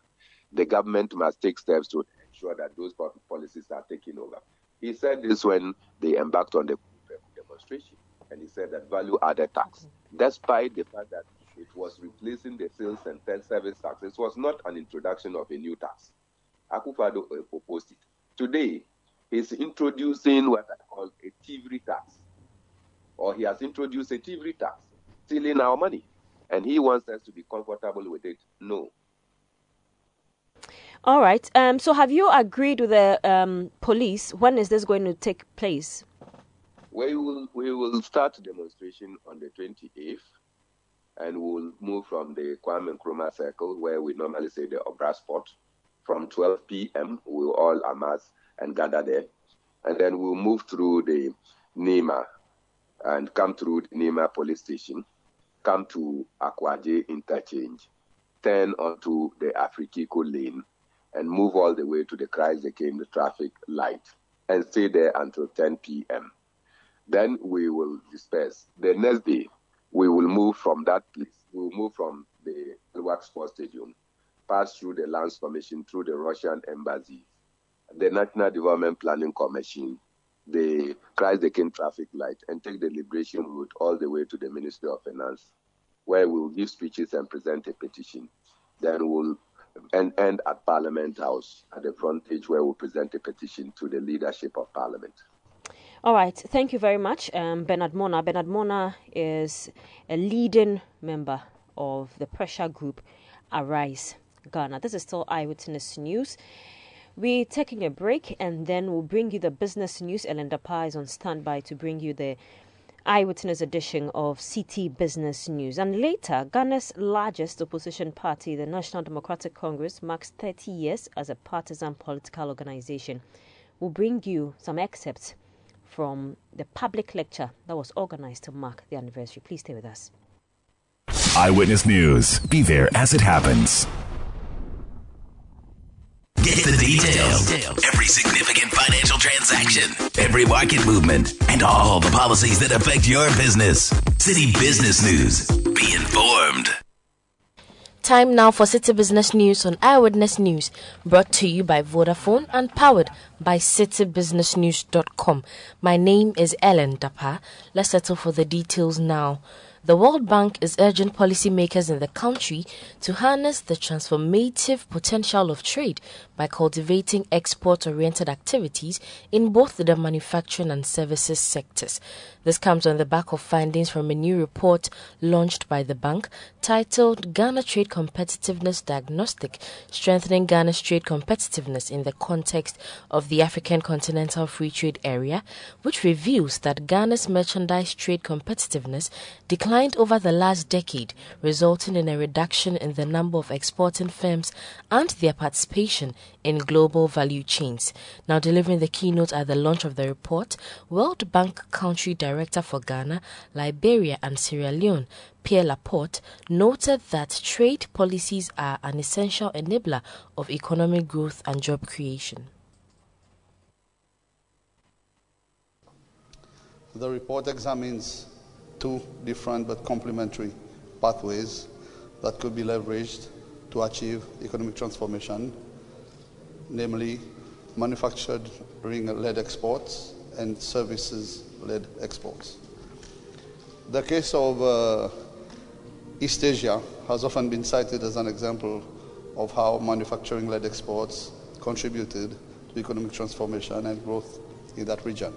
the government must take steps to ensure that those policies are taken over. He said this when they embarked on the demonstration, and he said that value added tax, despite the fact that it was replacing the sales and service tax, it was not an introduction of a new tax. Akufo-Addo uh, proposed it. Today, he's introducing what I call a thievery tax, or he has introduced a thievery tax, stealing our money, and he wants us to be comfortable with it. No. All right. Um, so have you agreed with the um, police? When is this going to take place? We will we will start demonstration on the 28th, and we'll move from the Kwame Nkrumah Circle, where we normally say the Obra spot. From 12 p.m., we'll all amass and gather there, and then we'll move through the Nima and come through the Nima police station, come to Akwaje interchange, turn onto the Afrikiko lane, and move all the way to the Christ King the traffic light, and stay there until 10 p.m. Then we will disperse. The next day, we will move from that place. We will move from the El-Wak Sports Stadium, pass through the Lands Commission, through the Russian Embassy, the National Development Planning Commission, the Christ the King traffic light, and take the Liberation Route all the way to the Ministry of Finance, where we will give speeches and present a petition. Then we'll end, end at Parliament House at the frontage, where we'll present a petition to the leadership of Parliament. All right. Thank you very much, um, Bernard Mornah. Bernard Mornah is a leading member of the pressure group Arise Ghana. This is still Eyewitness News. We're taking a break and then we'll bring you the business news. Ellen Dapa is on standby to bring you the eyewitness edition of CT Business News. And later, Ghana's largest opposition party, the National Democratic Congress, marks 30 years as a partisan political organization. We'll bring you some excerpts from the public lecture that was organized to mark the anniversary. Please stay with us. Eyewitness News. Be there as it happens. Get the details. Every significant financial transaction, every market movement, and all the policies that affect your business. Citi Business News. Be informed. Time now for Citi Business News on Eyewitness News, brought to you by Vodafone and powered by citibusinessnews.com. My name is Ellen Dapa. Let's settle for the details now. The World Bank is urging policymakers in the country to harness the transformative potential of trade by cultivating export oriented activities in both the manufacturing and services sectors. This comes on the back of findings from a new report launched by the bank titled Ghana Trade Competitiveness Diagnostic Strengthening Ghana's Trade Competitiveness in the Context of the African Continental Free Trade Area, which reveals that Ghana's merchandise trade competitiveness declined over the last decade, resulting in a reduction in the number of exporting firms and their participation in global value chains. Now, delivering the keynote at the launch of the report, World Bank Country Director for Ghana, Liberia, and Sierra Leone, Pierre Laporte, noted that trade policies are an essential enabler of economic growth and job creation. The report examines two different but complementary pathways that could be leveraged to achieve economic transformation, namely manufacturing-led exports and services-led exports. The case of uh, East Asia has often been cited as an example of how manufacturing-led exports contributed to economic transformation and growth in that region.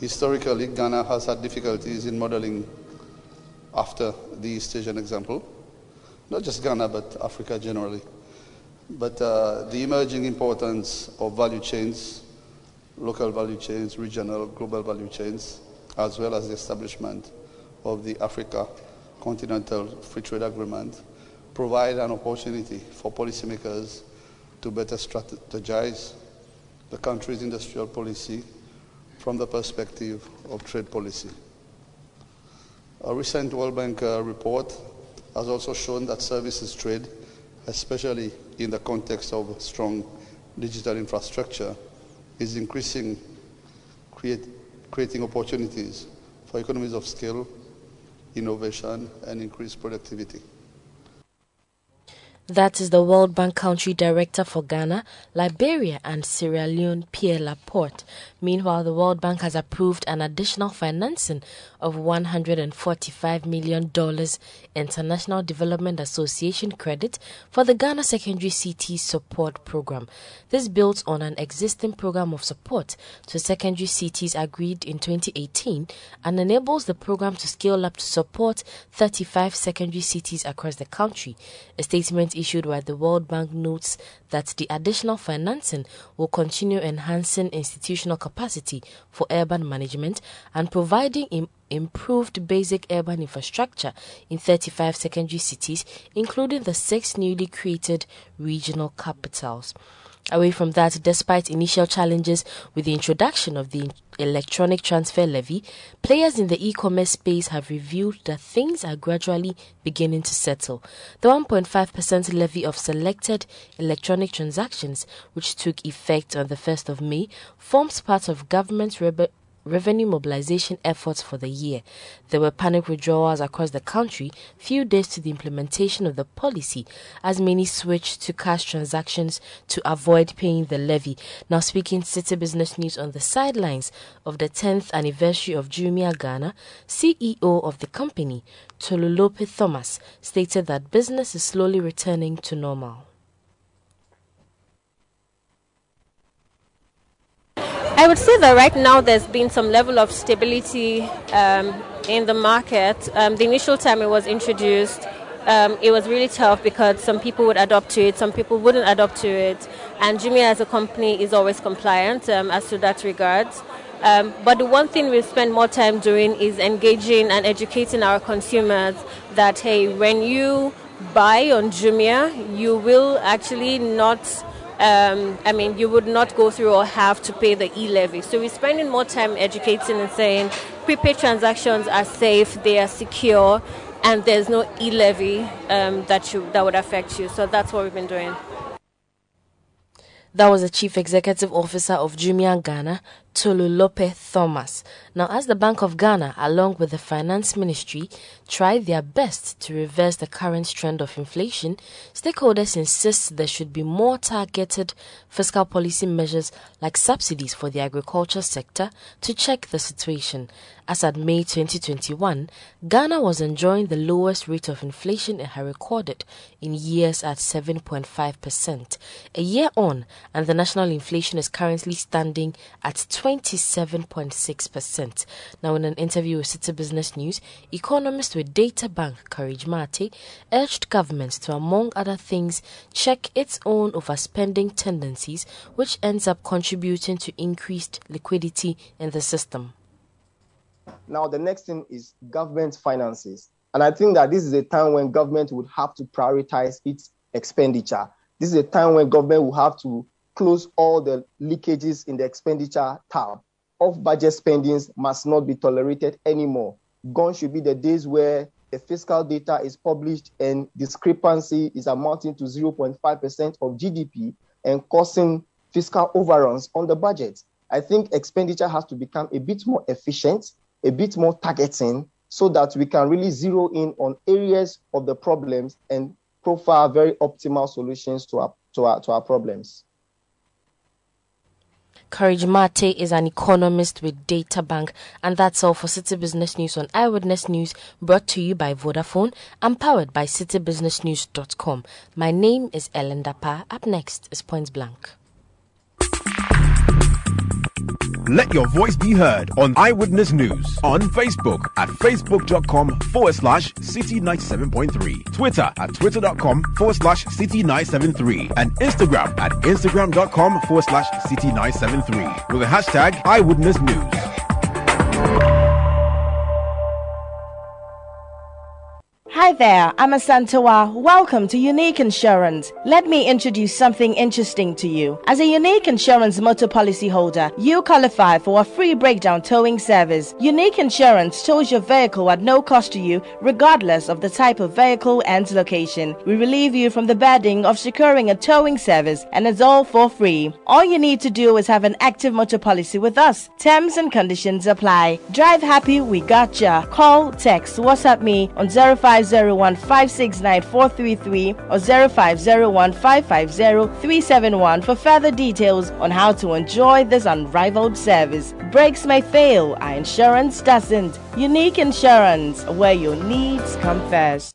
Historically, Ghana has had difficulties in modeling after the East Asian example, not just Ghana, but Africa generally. But uh, the emerging importance of value chains, local value chains, regional, global value chains, as well as the establishment of the Africa Continental Free Trade Agreement, provide an opportunity for policymakers to better strategize the country's industrial policy from the perspective of trade policy. A recent World Bank uh, report has also shown that services trade, especially in the context of strong digital infrastructure, is increasing, create, creating opportunities for economies of scale, innovation, and increased productivity. That is the World Bank Country Director for Ghana, Liberia, and Sierra Leone, Pierre Laporte. Meanwhile, the World Bank has approved an additional financing of $145 million International Development Association credit for the Ghana Secondary City Support Program. This builds on an existing program of support to secondary cities agreed in 2018 and enables the program to scale up to support 35 secondary cities across the country. A statement issued by the World Bank notes that the additional financing will continue enhancing institutional capacity for urban management and providing Im- improved basic urban infrastructure in 35 secondary cities, including the six newly created regional capitals. Away from that, despite initial challenges with the introduction of the electronic transfer levy, players in the e commerce space have revealed that things are gradually beginning to settle. The 1.5% levy of selected electronic transactions, which took effect on the 1st of May, forms part of government revenue mobilization efforts for the year. There were panic withdrawals across the country few days to the implementation of the policy as many switched to cash transactions to avoid paying the levy. Now speaking Citi Business News on the sidelines of the 10th anniversary of Jumia Ghana, CEO of the company, Tolulope Thomas, stated that business is slowly returning to normal. I would say that right now there's been some level of stability um, in the market. Um, the initial time it was introduced, um, it was really tough because some people would adopt to it, some people wouldn't adopt to it. And Jumia as a company is always compliant um, as to that regard. Um, but the one thing we spend more time doing is engaging and educating our consumers that, hey, when you buy on Jumia, you will actually not um, I mean, you would not go through or have to pay the e levy. So we're spending more time educating and saying prepaid transactions are safe, they are secure, and there's no e levy um, that, you, that would affect you. So that's what we've been doing. That was the Chief Executive Officer of Jumia Ghana, Tolulope Thomas. Now, as the Bank of Ghana, along with the Finance Ministry, try their best to reverse the current trend of inflation, stakeholders insist there should be more targeted fiscal policy measures like subsidies for the agriculture sector to check the situation. As at May 2021, Ghana was enjoying the lowest rate of inflation it had recorded in years at 7.5%. A year on, and the national inflation is currently standing at 27.6%. Now, in an interview with Citi Business News, economist with Data Bank, Courage Martey, urged governments to, among other things, check its own overspending tendencies, which ends up contributing to increased liquidity in the system. Now, the next thing is government finances. And I think that this is a time when government would have to prioritize its expenditure. This is a time when government will have to close all the leakages in the expenditure tab. Off budget spendings must not be tolerated anymore. Gone should be the days where the fiscal data is published and discrepancy is amounting to 0.5% of GDP and causing fiscal overruns on the budget. I think expenditure has to become a bit more efficient, a bit more targeting, so that we can really zero in on areas of the problems and profile very optimal solutions to our, to our, to our problems. Courage Martey is an economist with Data Bank, and that's all for Citi Business News on Eyewitness News, brought to you by Vodafone and powered by citibusinessnews.com. My name is Ellen Dapa. Up next is Point Blank. Let your voice be heard on Eyewitness News on Facebook at facebook.com forward slash city 97.3, Twitter at twitter.com forward slash city 973, and Instagram at instagram.com forward slash city 973 with the hashtag Eyewitness News. Hi there, I'm Asantawa. Welcome to Unique Insurance. Let me introduce something interesting to you. As a Unique Insurance motor policy holder, you qualify for a free breakdown towing service. Unique Insurance tows your vehicle at no cost to you, regardless of the type of vehicle and location. We relieve you from the burden of securing a towing service, and it's all for free. All you need to do is have an active motor policy with us. Terms and conditions apply. Drive happy, we got ya. Call, text, WhatsApp me on 05 001 or 0501 for further details on how to enjoy this unrivaled service. Brakes may fail, our insurance doesn't. Unique insurance, where your needs come first.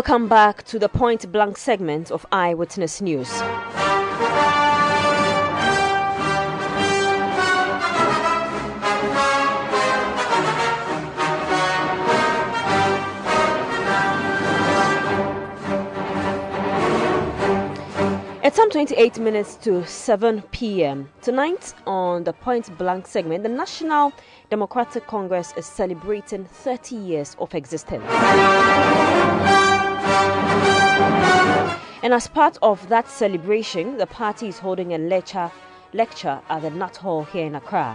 Welcome back to the point blank segment of Eyewitness News. It's some 28 minutes to 7 p.m. Tonight on the Point Blank segment, the National Democratic Congress is celebrating 30 years of existence. And as part of that celebration, the party is holding a lecture, lecture at the Nat Hall here in Accra.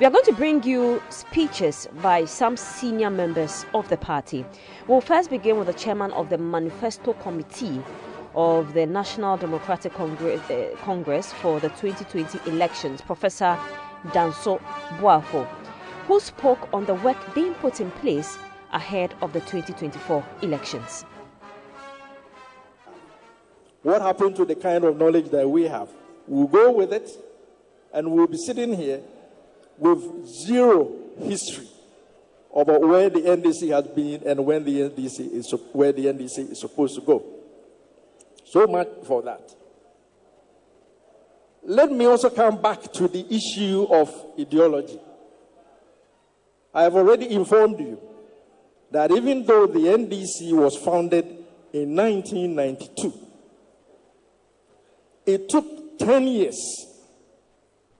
We are going to bring you speeches by some senior members of the party. We'll first begin with the chairman of the Manifesto Committee of the National Democratic Congress, uh, Congress for the 2020 elections, Professor Danso Boafo, who spoke on the work being put in place ahead of the 2024 elections. What happened to the kind of knowledge that we have? We'll go with it, and we'll be sitting here with zero history about where the NDC has been and when the NDC is where the NDC is supposed to go. So much for that. Let me also come back to the issue of ideology. I have already informed you that even though the NDC was founded in 1992, it took 10 years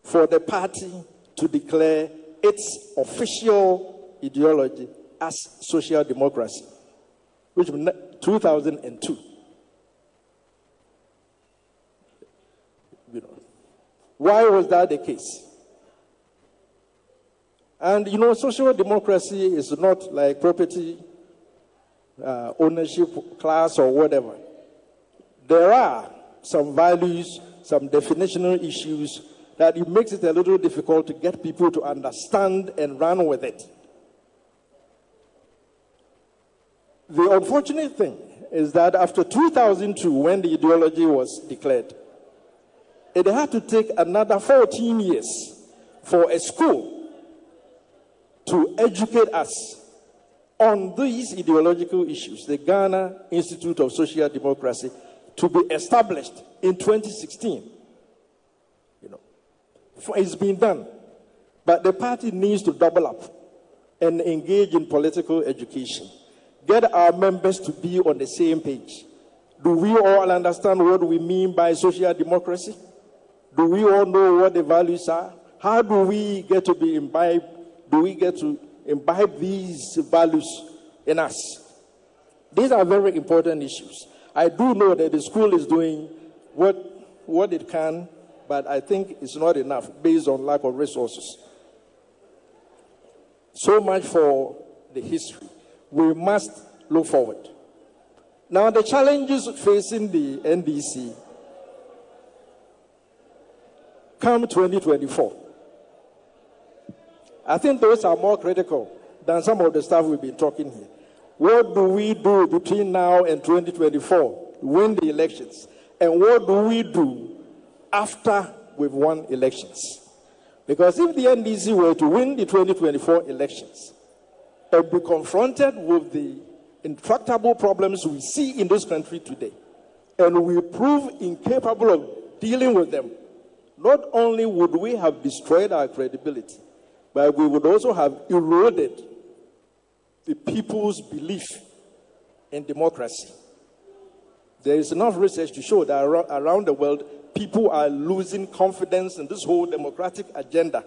for the party to declare its official ideology as social democracy, which was 2002. You know, why was that the case? And you know, social democracy is not like property uh, ownership class or whatever. There are some values, some definitional issues that it makes it a little difficult to get people to understand and run with it. The unfortunate thing is that after 2002, when the ideology was declared, it had to take another 14 years for a school to educate us on these ideological issues, the Ghana Institute of Social Democracy, to be established in 2016. You know, it's been done, but the party needs to double up and engage in political education. Get our members to be on the same page. Do we all understand what we mean by social democracy? Do we all know what the values are? How do we get to be imbibed? Do we get to imbibe these values in us? These are very important issues. I do know that the school is doing what, what it can, but I think it's not enough based on lack of resources. So much for the history. We must look forward. Now, the challenges facing the NDC come 2024. I think those are more critical than some of the stuff we've been talking here. What do we do between now and 2024? Win the elections. And what do we do after we've won elections? Because if the NDC were to win the 2024 elections and be confronted with the intractable problems we see in this country today, and we prove incapable of dealing with them, not only would we have destroyed our credibility, but we would also have eroded the people's belief in democracy. There is enough research to show that around the world, people are losing confidence in this whole democratic agenda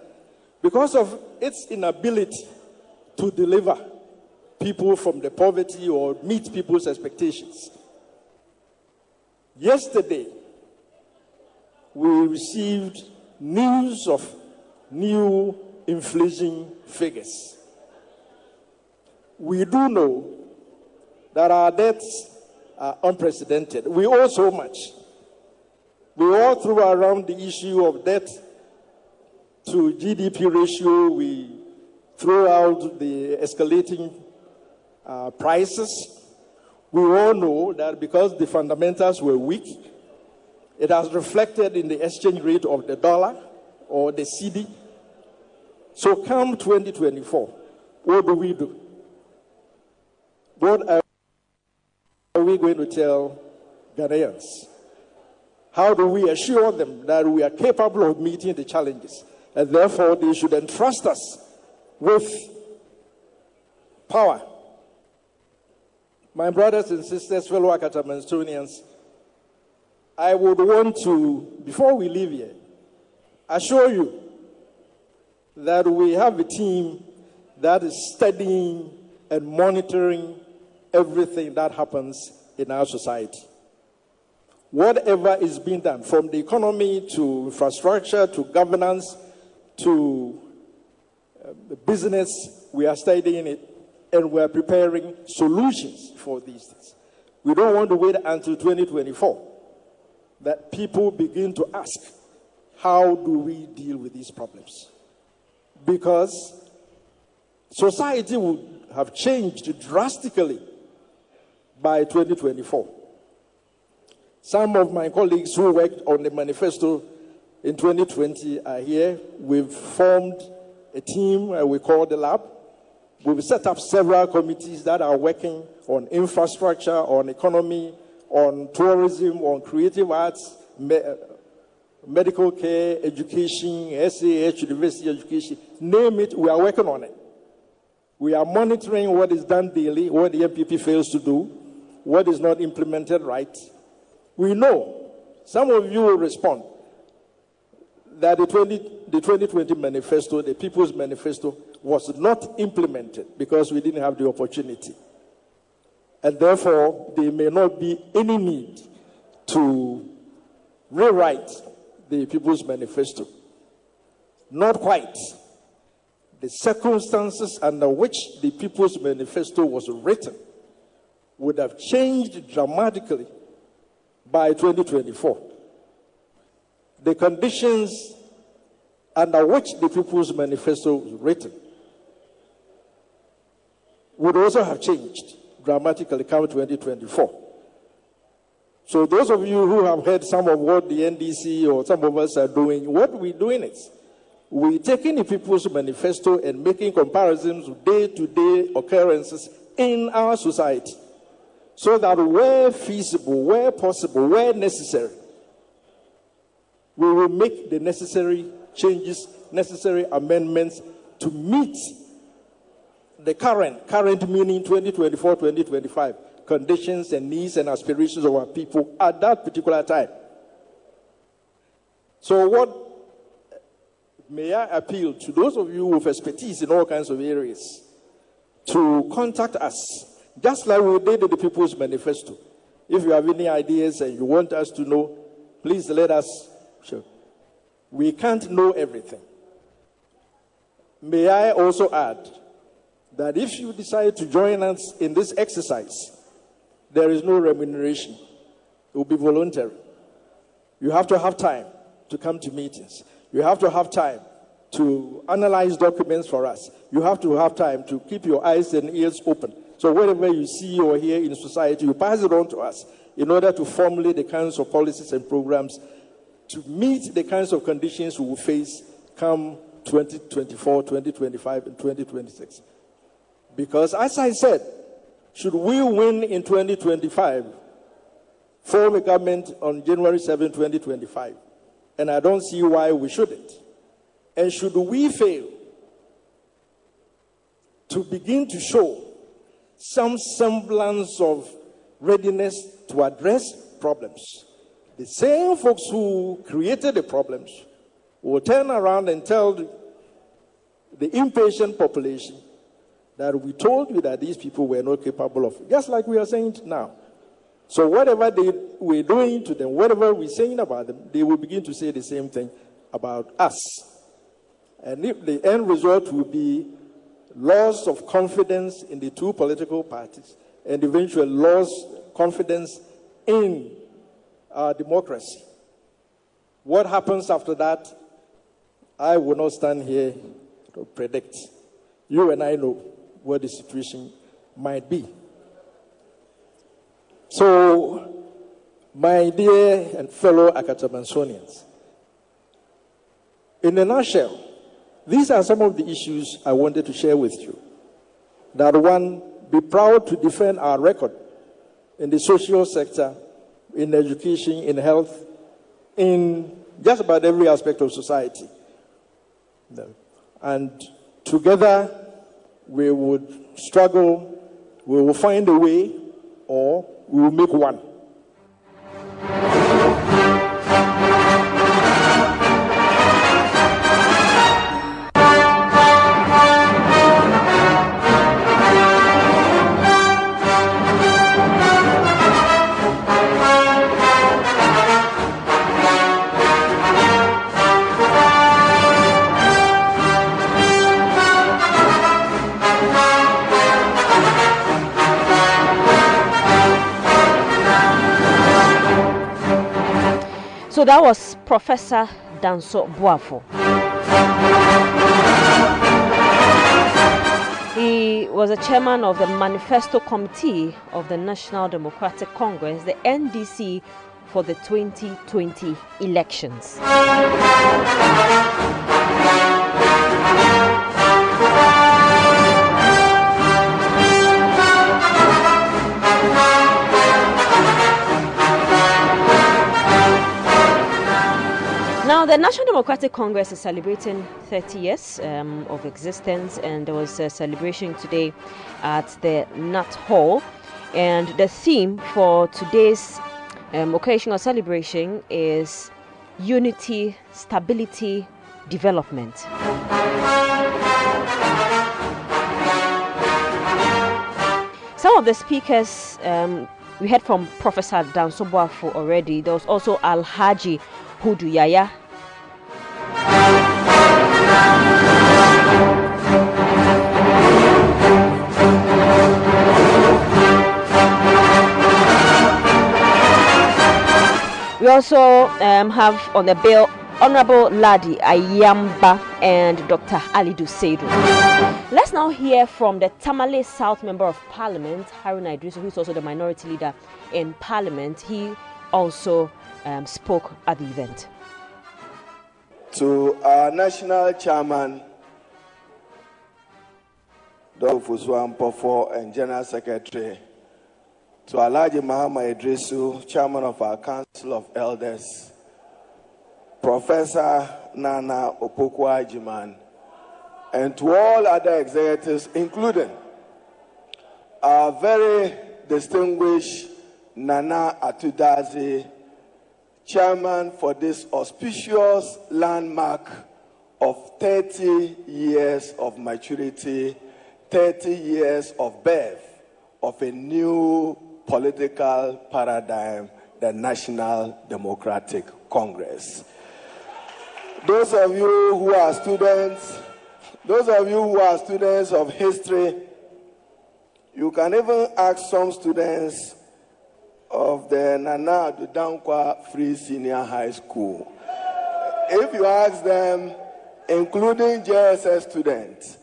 because of its inability to deliver people from the poverty or meet people's expectations. Yesterday, we received news of new inflation figures. We do know that our debts are unprecedented. We owe so much. We all threw around the issue of debt to GDP ratio. We threw out the escalating uh, prices. We all know that because the fundamentals were weak, it has reflected in the exchange rate of the dollar or the cedi. So, come 2024, what do we do? What are we going to tell Ghanaians? How do we assure them that we are capable of meeting the challenges and therefore they should entrust us with power? My brothers and sisters, fellow Akatamansonians, I would want to, before we leave here, assure you that we have a team that is studying and monitoring everything that happens in our society. Whatever is being done, from the economy to infrastructure to governance to uh, business, we are studying it and we are preparing solutions for these things. We don't want to wait until 2024 that people begin to ask, how do we deal with these problems? Because society would have changed drastically by 2024. Some of my colleagues who worked on the manifesto in 2020 are here. We've formed a team uh, we call the lab. We've set up several committees that are working on infrastructure, on economy, on tourism, on creative arts, me- uh, medical care, education, SAH, university education. Name it, we are working on it. We are monitoring what is done daily, what the NPP fails to do, what is not implemented right. We know. Some of you will respond that the, 20, the 2020 manifesto, the People's Manifesto, was not implemented because we didn't have the opportunity. And therefore, there may not be any need to rewrite the People's Manifesto. Not quite. The circumstances under which the People's Manifesto was written would have changed dramatically by 2024. The conditions under which the People's Manifesto was written would also have changed dramatically come 2024. So, those of you who have heard some of what the NDC or some of us are doing, what we're doing is we're taking the People's Manifesto and making comparisons with day to day occurrences in our society so that where feasible, where possible, where necessary, we will make the necessary changes, necessary amendments to meet the current, current meaning 2024, 2025 conditions and needs and aspirations of our people at that particular time. So, what may I appeal to those of you with expertise in all kinds of areas to contact us just like we did in the People's Manifesto. If you have any ideas and you want us to know, please let us show. We can't know everything. May I also add that if you decide to join us in this exercise, there is no remuneration. It will be voluntary. You have to have time to come to meetings. You have to have time to analyze documents for us. You have to have time to keep your eyes and ears open so whatever you see or hear in society, you pass it on to us in order to formulate the kinds of policies and programs to meet the kinds of conditions we will face come 2024, 2025, and 2026. Because as I said, should we win in 2025, form a government on January 7, 2025, and I don't see why we shouldn't. And should we fail to begin to show some semblance of readiness to address problems. The same folks who created the problems will turn around and tell the, the impatient population that we told you that these people were not capable of, just like we are saying now. So, whatever they were doing to them, whatever we're saying about them, they will begin to say the same thing about us. And if the end result will be loss of confidence in the two political parties, and eventually loss confidence in our democracy. What happens after that, I will not stand here to predict. You and I know what the situation might be. So, my dear and fellow Akatamansonians, in a nutshell, these are some of the issues I wanted to share with you. That one, be proud to defend our record in the social sector, in education, in health, in just about every aspect of society. And together we would struggle, we will find a way, or we will make one. So that was Professor Danso Boafo. He was a chairman of the Manifesto Committee of the National Democratic Congress, the NDC, for the 2020 elections. The National Democratic Congress is celebrating 30 years um, of existence, and there was a celebration today at the Nat Hall. And the theme for today's um, occasional celebration is unity, stability, development. Some of the speakers um, we heard from Professor Danso Boafo already. There was also Al Haji Hudu Yahya. We also um, have on the bill Honorable Ladi Ayamba and Dr. Alidu Seidu. Let's now hear from the Tamale South Member of Parliament, Haruna Idris, who is also the minority leader in Parliament. He also um, spoke at the event. To our National Chairman, Dr. Ofosu-Ampofo, and General Secretary, to Alhaji Mahama Idrisu, Chairman of our Council of Elders, Professor Nana Opoku-Agyemang, and to all other executives, including our very distinguished Nana Ato Dadzie, chairman for this auspicious landmark of 30 years of maturity, 30 years of birth of a new political paradigm, the National Democratic Congress. Those of you who are students, those of you who are students of history, you can even ask some students of the Nana Addo Dankwa Free Senior High School. If you ask them, including JSS students,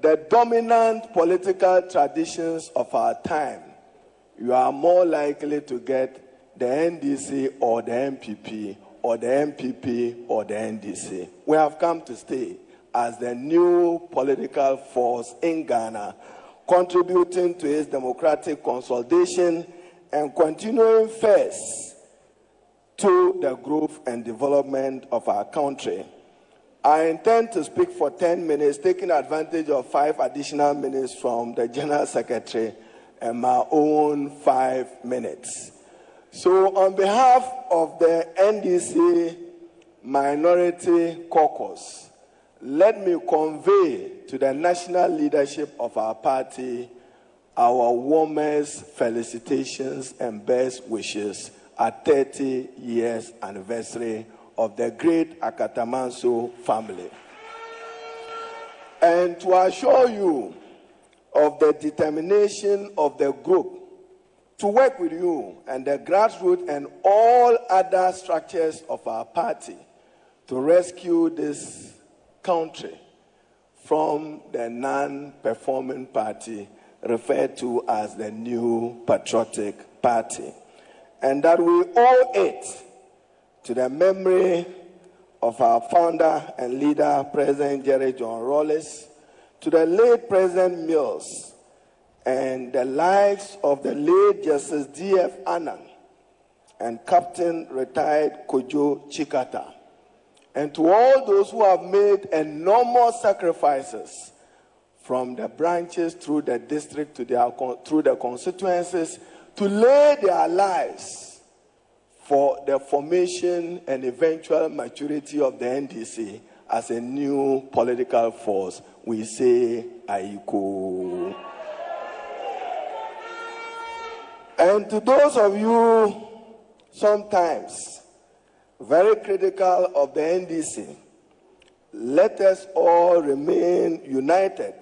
the dominant political traditions of our time, you are more likely to get the NDC or the NPP or the NPP or the NDC. We have come to stay as the new political force in Ghana, contributing to its democratic consolidation and continuing first to the growth and development of our country. I intend to speak for 10 minutes, taking advantage of five additional minutes from the General Secretary and my own five minutes. So, on behalf of the NDC Minority Caucus, let me convey to the national leadership of our party our warmest felicitations and best wishes at 30 years anniversary of the great Akatamanso family. And to assure you of the determination of the group to work with you and the grassroots and all other structures of our party to rescue this country from the non performing party referred to as the New Patriotic Party. And that we owe it to the memory of our founder and leader, President Jerry John Rawlings, to the late President Mills, and the lives of the late Justice D.F. Annan and Captain retired Kojo Tsikata, and to all those who have made enormous sacrifices from the branches through the district to their, through the constituencies to lay their lives for the formation and eventual maturity of the NDC as a new political force. We say Aiko. And to those of you sometimes very critical of the NDC, let us all remain united.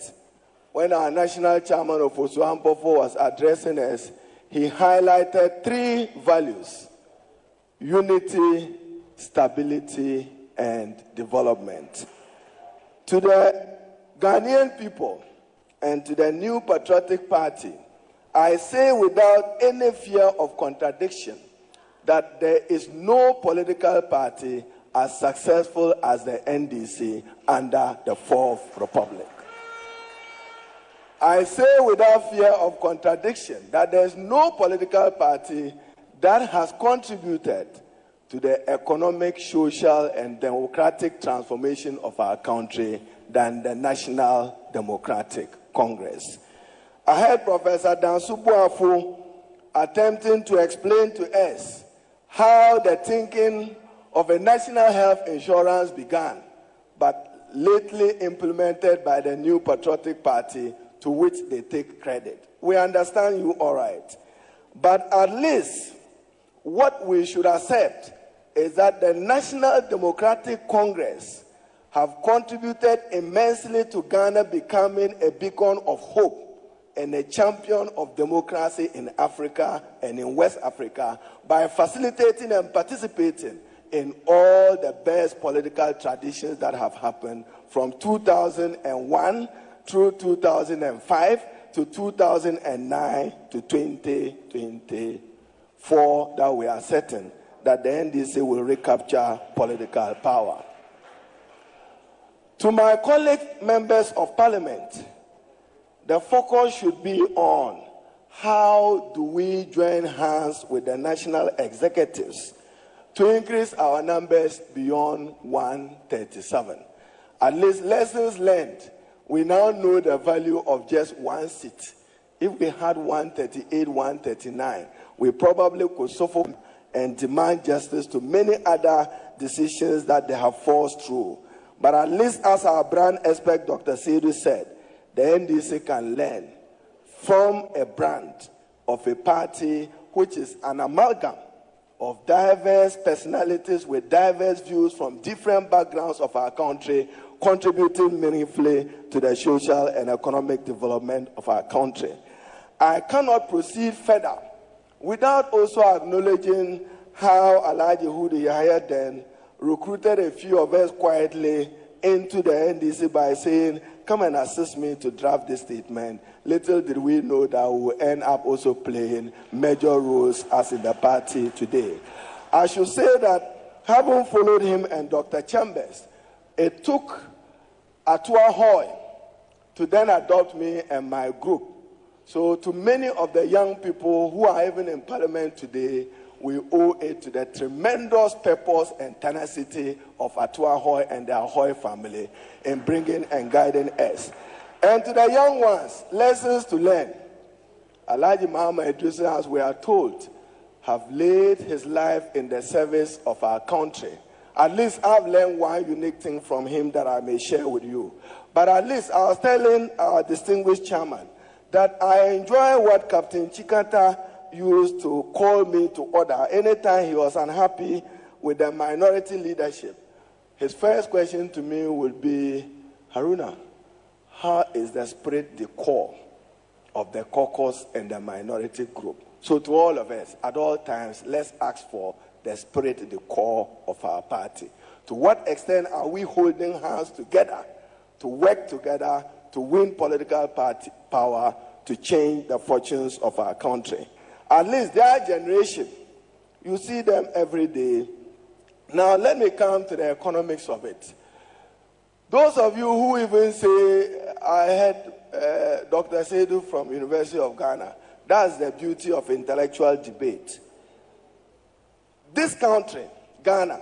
When our national chairman Ofosu-Ampofo was addressing us, he highlighted three values unity, stability, and development. To the Ghanaian people and to the new patriotic party, I say without any fear of contradiction that there is no political party as successful as the NDC under the Fourth Republic. I say without fear of contradiction that there is no political party that has contributed to the economic, social, and democratic transformation of our country than the National Democratic Congress. I heard Professor Danso Boafo attempting to explain to us how the thinking of a national health insurance began, but lately implemented by the new Patriotic Party, to which they take credit. We understand you all right. But at least what we should accept is that the National Democratic Congress have contributed immensely to Ghana becoming a beacon of hope and a champion of democracy in Africa and in West Africa by facilitating and participating in all the best political traditions that have happened from 2001 through 2005 to 2009 to 2024 that we are certain that the NDC will recapture political power. To my colleague members of parliament, the focus should be on how do we join hands with the national executives to increase our numbers beyond 137. At least lessons learned, we now know the value of just one seat. If we had 138, 139, we probably could suffer and demand justice to many other decisions that they have forced through. But at least, as our brand expert Dr. Siri said, the NDC can learn from a brand of a party which is an amalgam of diverse personalities with diverse views from different backgrounds of our country, contributing meaningfully to the social and economic development of our country. I cannot proceed further without also acknowledging how Alhaji Hudu Yahya then recruited a few of us quietly into the NDC by saying, Come and assist me to draft this statement. Little did we know that we will end up also playing major roles as in the party today. I should say that having followed him and Dr. Chambers, it took Ato Ahwoi to then adopt me and my group. So, to many of the young people who are even in parliament today, we owe it to the tremendous purpose and tenacity of Ato Ahwoi and the Ahwoi family in bringing and guiding us. And to the young ones, lessons to learn. Alhaji Muhammad as we are told, have laid his life in the service of our country. At least I've learned one unique thing from him that I may share with you. But at least I was telling our distinguished chairman that I enjoy what Captain Tsikata used to call me to order anytime he was unhappy with the minority leadership. His first question to me would be Haruna, how is the spirit the core of the caucus and the minority group? So, to all of us, at all times, let's ask for the spirit, the core of our party. To what extent are we holding hands together to work together to win political party power to change the fortunes of our country? At least their generation, you see them every day. Now, let me come to the economics of it. Those of you who even say, I had uh, Dr. Seidu from University of Ghana, that's the beauty of intellectual debate. This country, Ghana,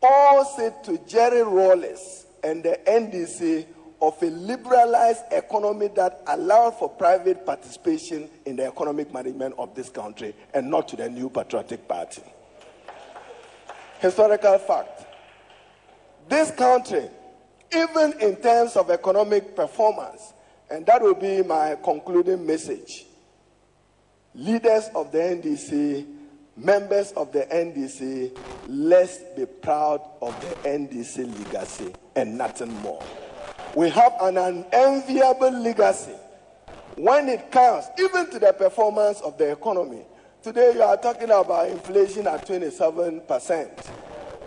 owes it to Jerry Rawlings and the NDC of a liberalized economy that allowed for private participation in the economic management of this country and not to the new patriotic party. Historical fact. This country, even in terms of economic performance, and that will be my concluding message, leaders of the NDC, members of the NDC, let's be proud of the NDC legacy and nothing more. We have an unenviable legacy when it comes even to the performance of the economy. Today, you are talking about inflation at 27%.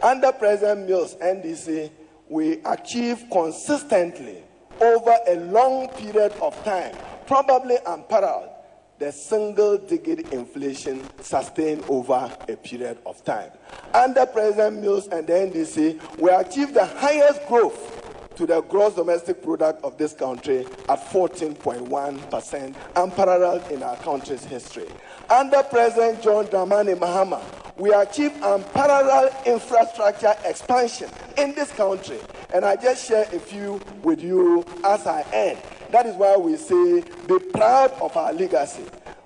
Under President Mills NDC, we achieve consistently over a long period of time, probably unparalleled, the single digit inflation sustained over a period of time. Under President Mills and the NDC, we achieved the highest growth to the gross domestic product of this country at 14.1%, unparalleled in our country's history. Under President John Dramani Mahama, we achieved unparalleled infrastructure expansion in this country. And I just share a few with you as I end. That is why we say, be proud of our legacy.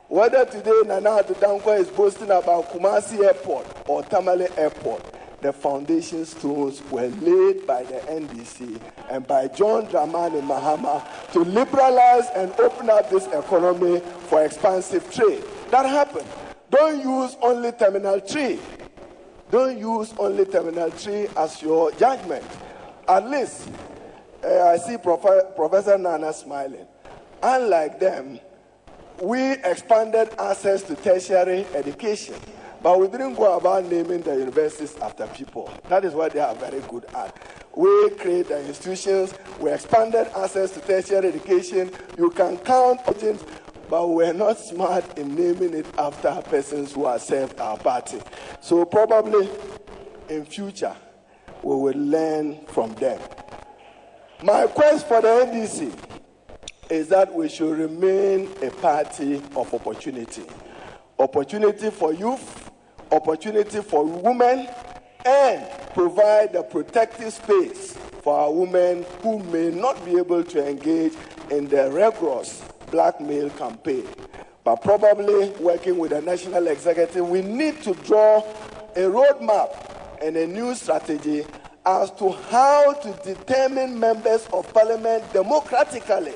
Whether today Nana Addo Dankwa is boasting about Kumasi Airport or Tamale Airport, the foundation stones were laid by the NDC and by John Dramani Mahama to liberalize and open up this economy for expansive trade. That happened. Don't use only terminal three. Don't use only terminal three as your judgment. At least, uh, I see Prof- Professor Nana smiling. Unlike them, we expanded access to tertiary education. But we didn't go about naming the universities after people. That is what they are very good at. We create the institutions, we expanded access to tertiary education. You can count things, but we're not smart in naming it after persons who have served our party. So probably in future, we will learn from them. My quest for the NDC is that we should remain a party of opportunity. Opportunity for youth, opportunity for women and provide a protective space for our women who may not be able to engage in the rigorous blackmail campaign. But probably working with the national executive, we need to draw a roadmap and a new strategy as to how to determine members of parliament democratically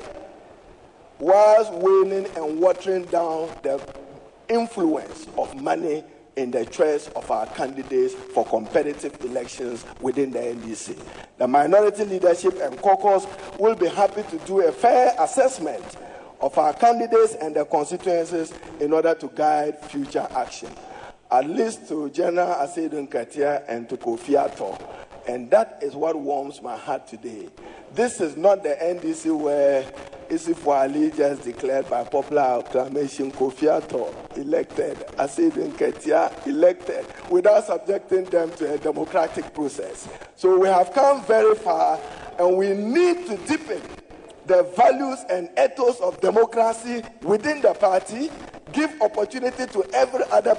whilst weighing and watering down the influence of money in the choice of our candidates for competitive elections within the NDC. The minority leadership and caucus will be happy to do a fair assessment of our candidates and their constituencies in order to guide future action. At least to General Asiedu Nketia and to Kofi Ato. And that is what warms my heart today. This is not the NDC where Issifu Ali just declared by popular acclamation Kofi Ato elected, Asiedu Nketia elected, without subjecting them to a democratic process. So we have come very far and we need to deepen the values and ethos of democracy within the party, give opportunity to every other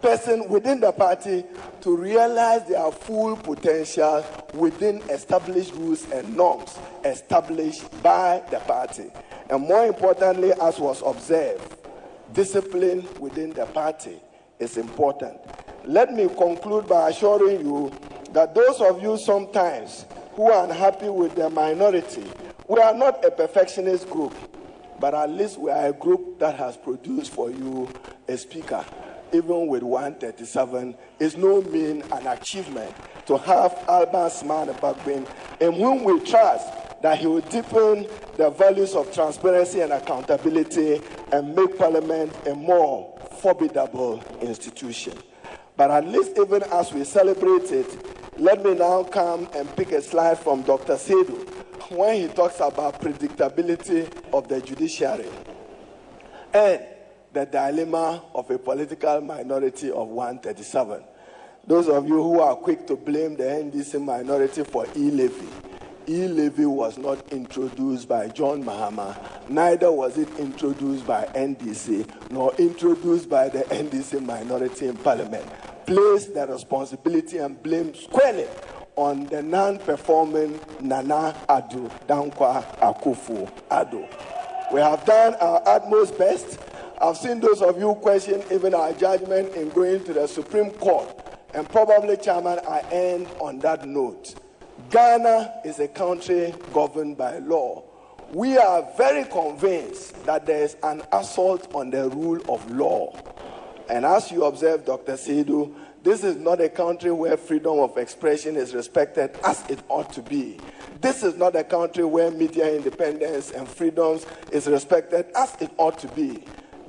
person within the party to realize their full potential within established rules and norms established by the party. And more importantly, as was observed, discipline within the party is important. Let me conclude by assuring you that those of you sometimes who are unhappy with the minority, we are not a perfectionist group, but at least we are a group that has produced for you a speaker even with 137, is no mean an achievement to have Alban Smart Bagbin, in whom we trust that he will deepen the values of transparency and accountability and make Parliament a more formidable institution. But at least even as we celebrate it, let me now come and pick a slide from Dr. Seidu when he talks about predictability of the judiciary. And the dilemma of a political minority of 137. Those of you who are quick to blame the NDC minority for e-levy, e-levy was not introduced by John Mahama, neither was it introduced by NDC, nor introduced by the NDC minority in parliament. Place the responsibility and blame squarely on the non-performing Nana Addo Dankwa Akufo Addo. We have done our utmost best I've seen those of you question even our judgment in going to the Supreme Court. And probably, Chairman, I end on that note. Ghana is a country governed by law. We are very convinced that there is an assault on the rule of law. And as you observe, Dr. Seidu, this is not a country where freedom of expression is respected as it ought to be. This is not a country where media independence and freedoms is respected as it ought to be.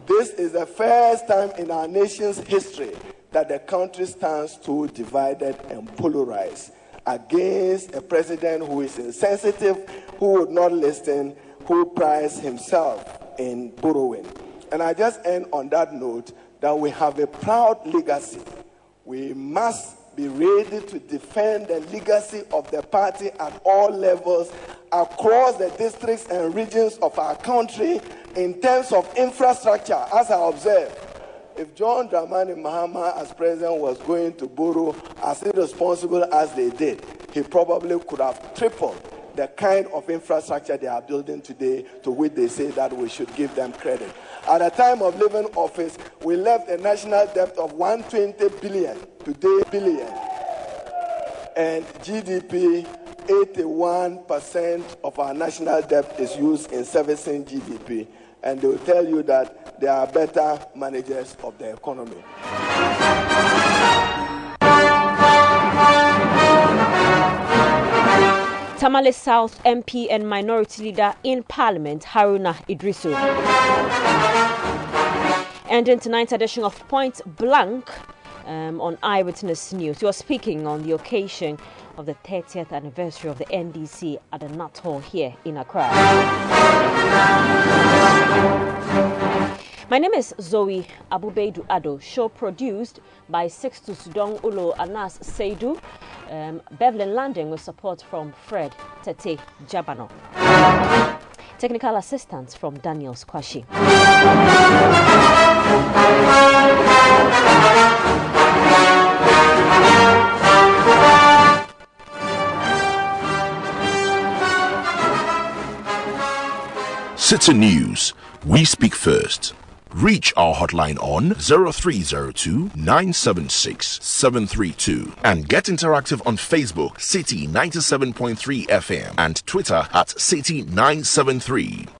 This is the first time in our nation's history that the country stands so divided and polarized against a president who is insensitive, who would not listen, who prides himself in borrowing. And I just end on that note that we have a proud legacy. We must be ready to defend the legacy of the party at all levels across the districts and regions of our country in terms of infrastructure, as I observed, if John Dramani Mahama as president was going to borrow as irresponsible as they did, he probably could have tripled the kind of infrastructure they are building today, to which they say that we should give them credit. At the time of leaving office, we left a national debt of 120 billion, today billion. and GDP, 81% of our national debt is used in servicing GDP. And they will tell you that they are better managers of the economy. Tamale South MP and Minority Leader in Parliament, Haruna Idrisu. And in tonight's edition of Point Blank um, on Eyewitness News. You are speaking on the occasion of the 30th anniversary of the NDC at the Nat Hall here in Accra. My name is Zoe Abu-Baidoo Addo, show produced by Sixtus Sudong Ulo Anas Seidu, um, Bevlin Landing with support from Fred Tete Jabano. Technical assistance from Daniel Squashi. Citi News. We speak first. Reach our hotline on 0302 976 732 and get interactive on Facebook, Citi 97.3 FM and Twitter at Citi 973.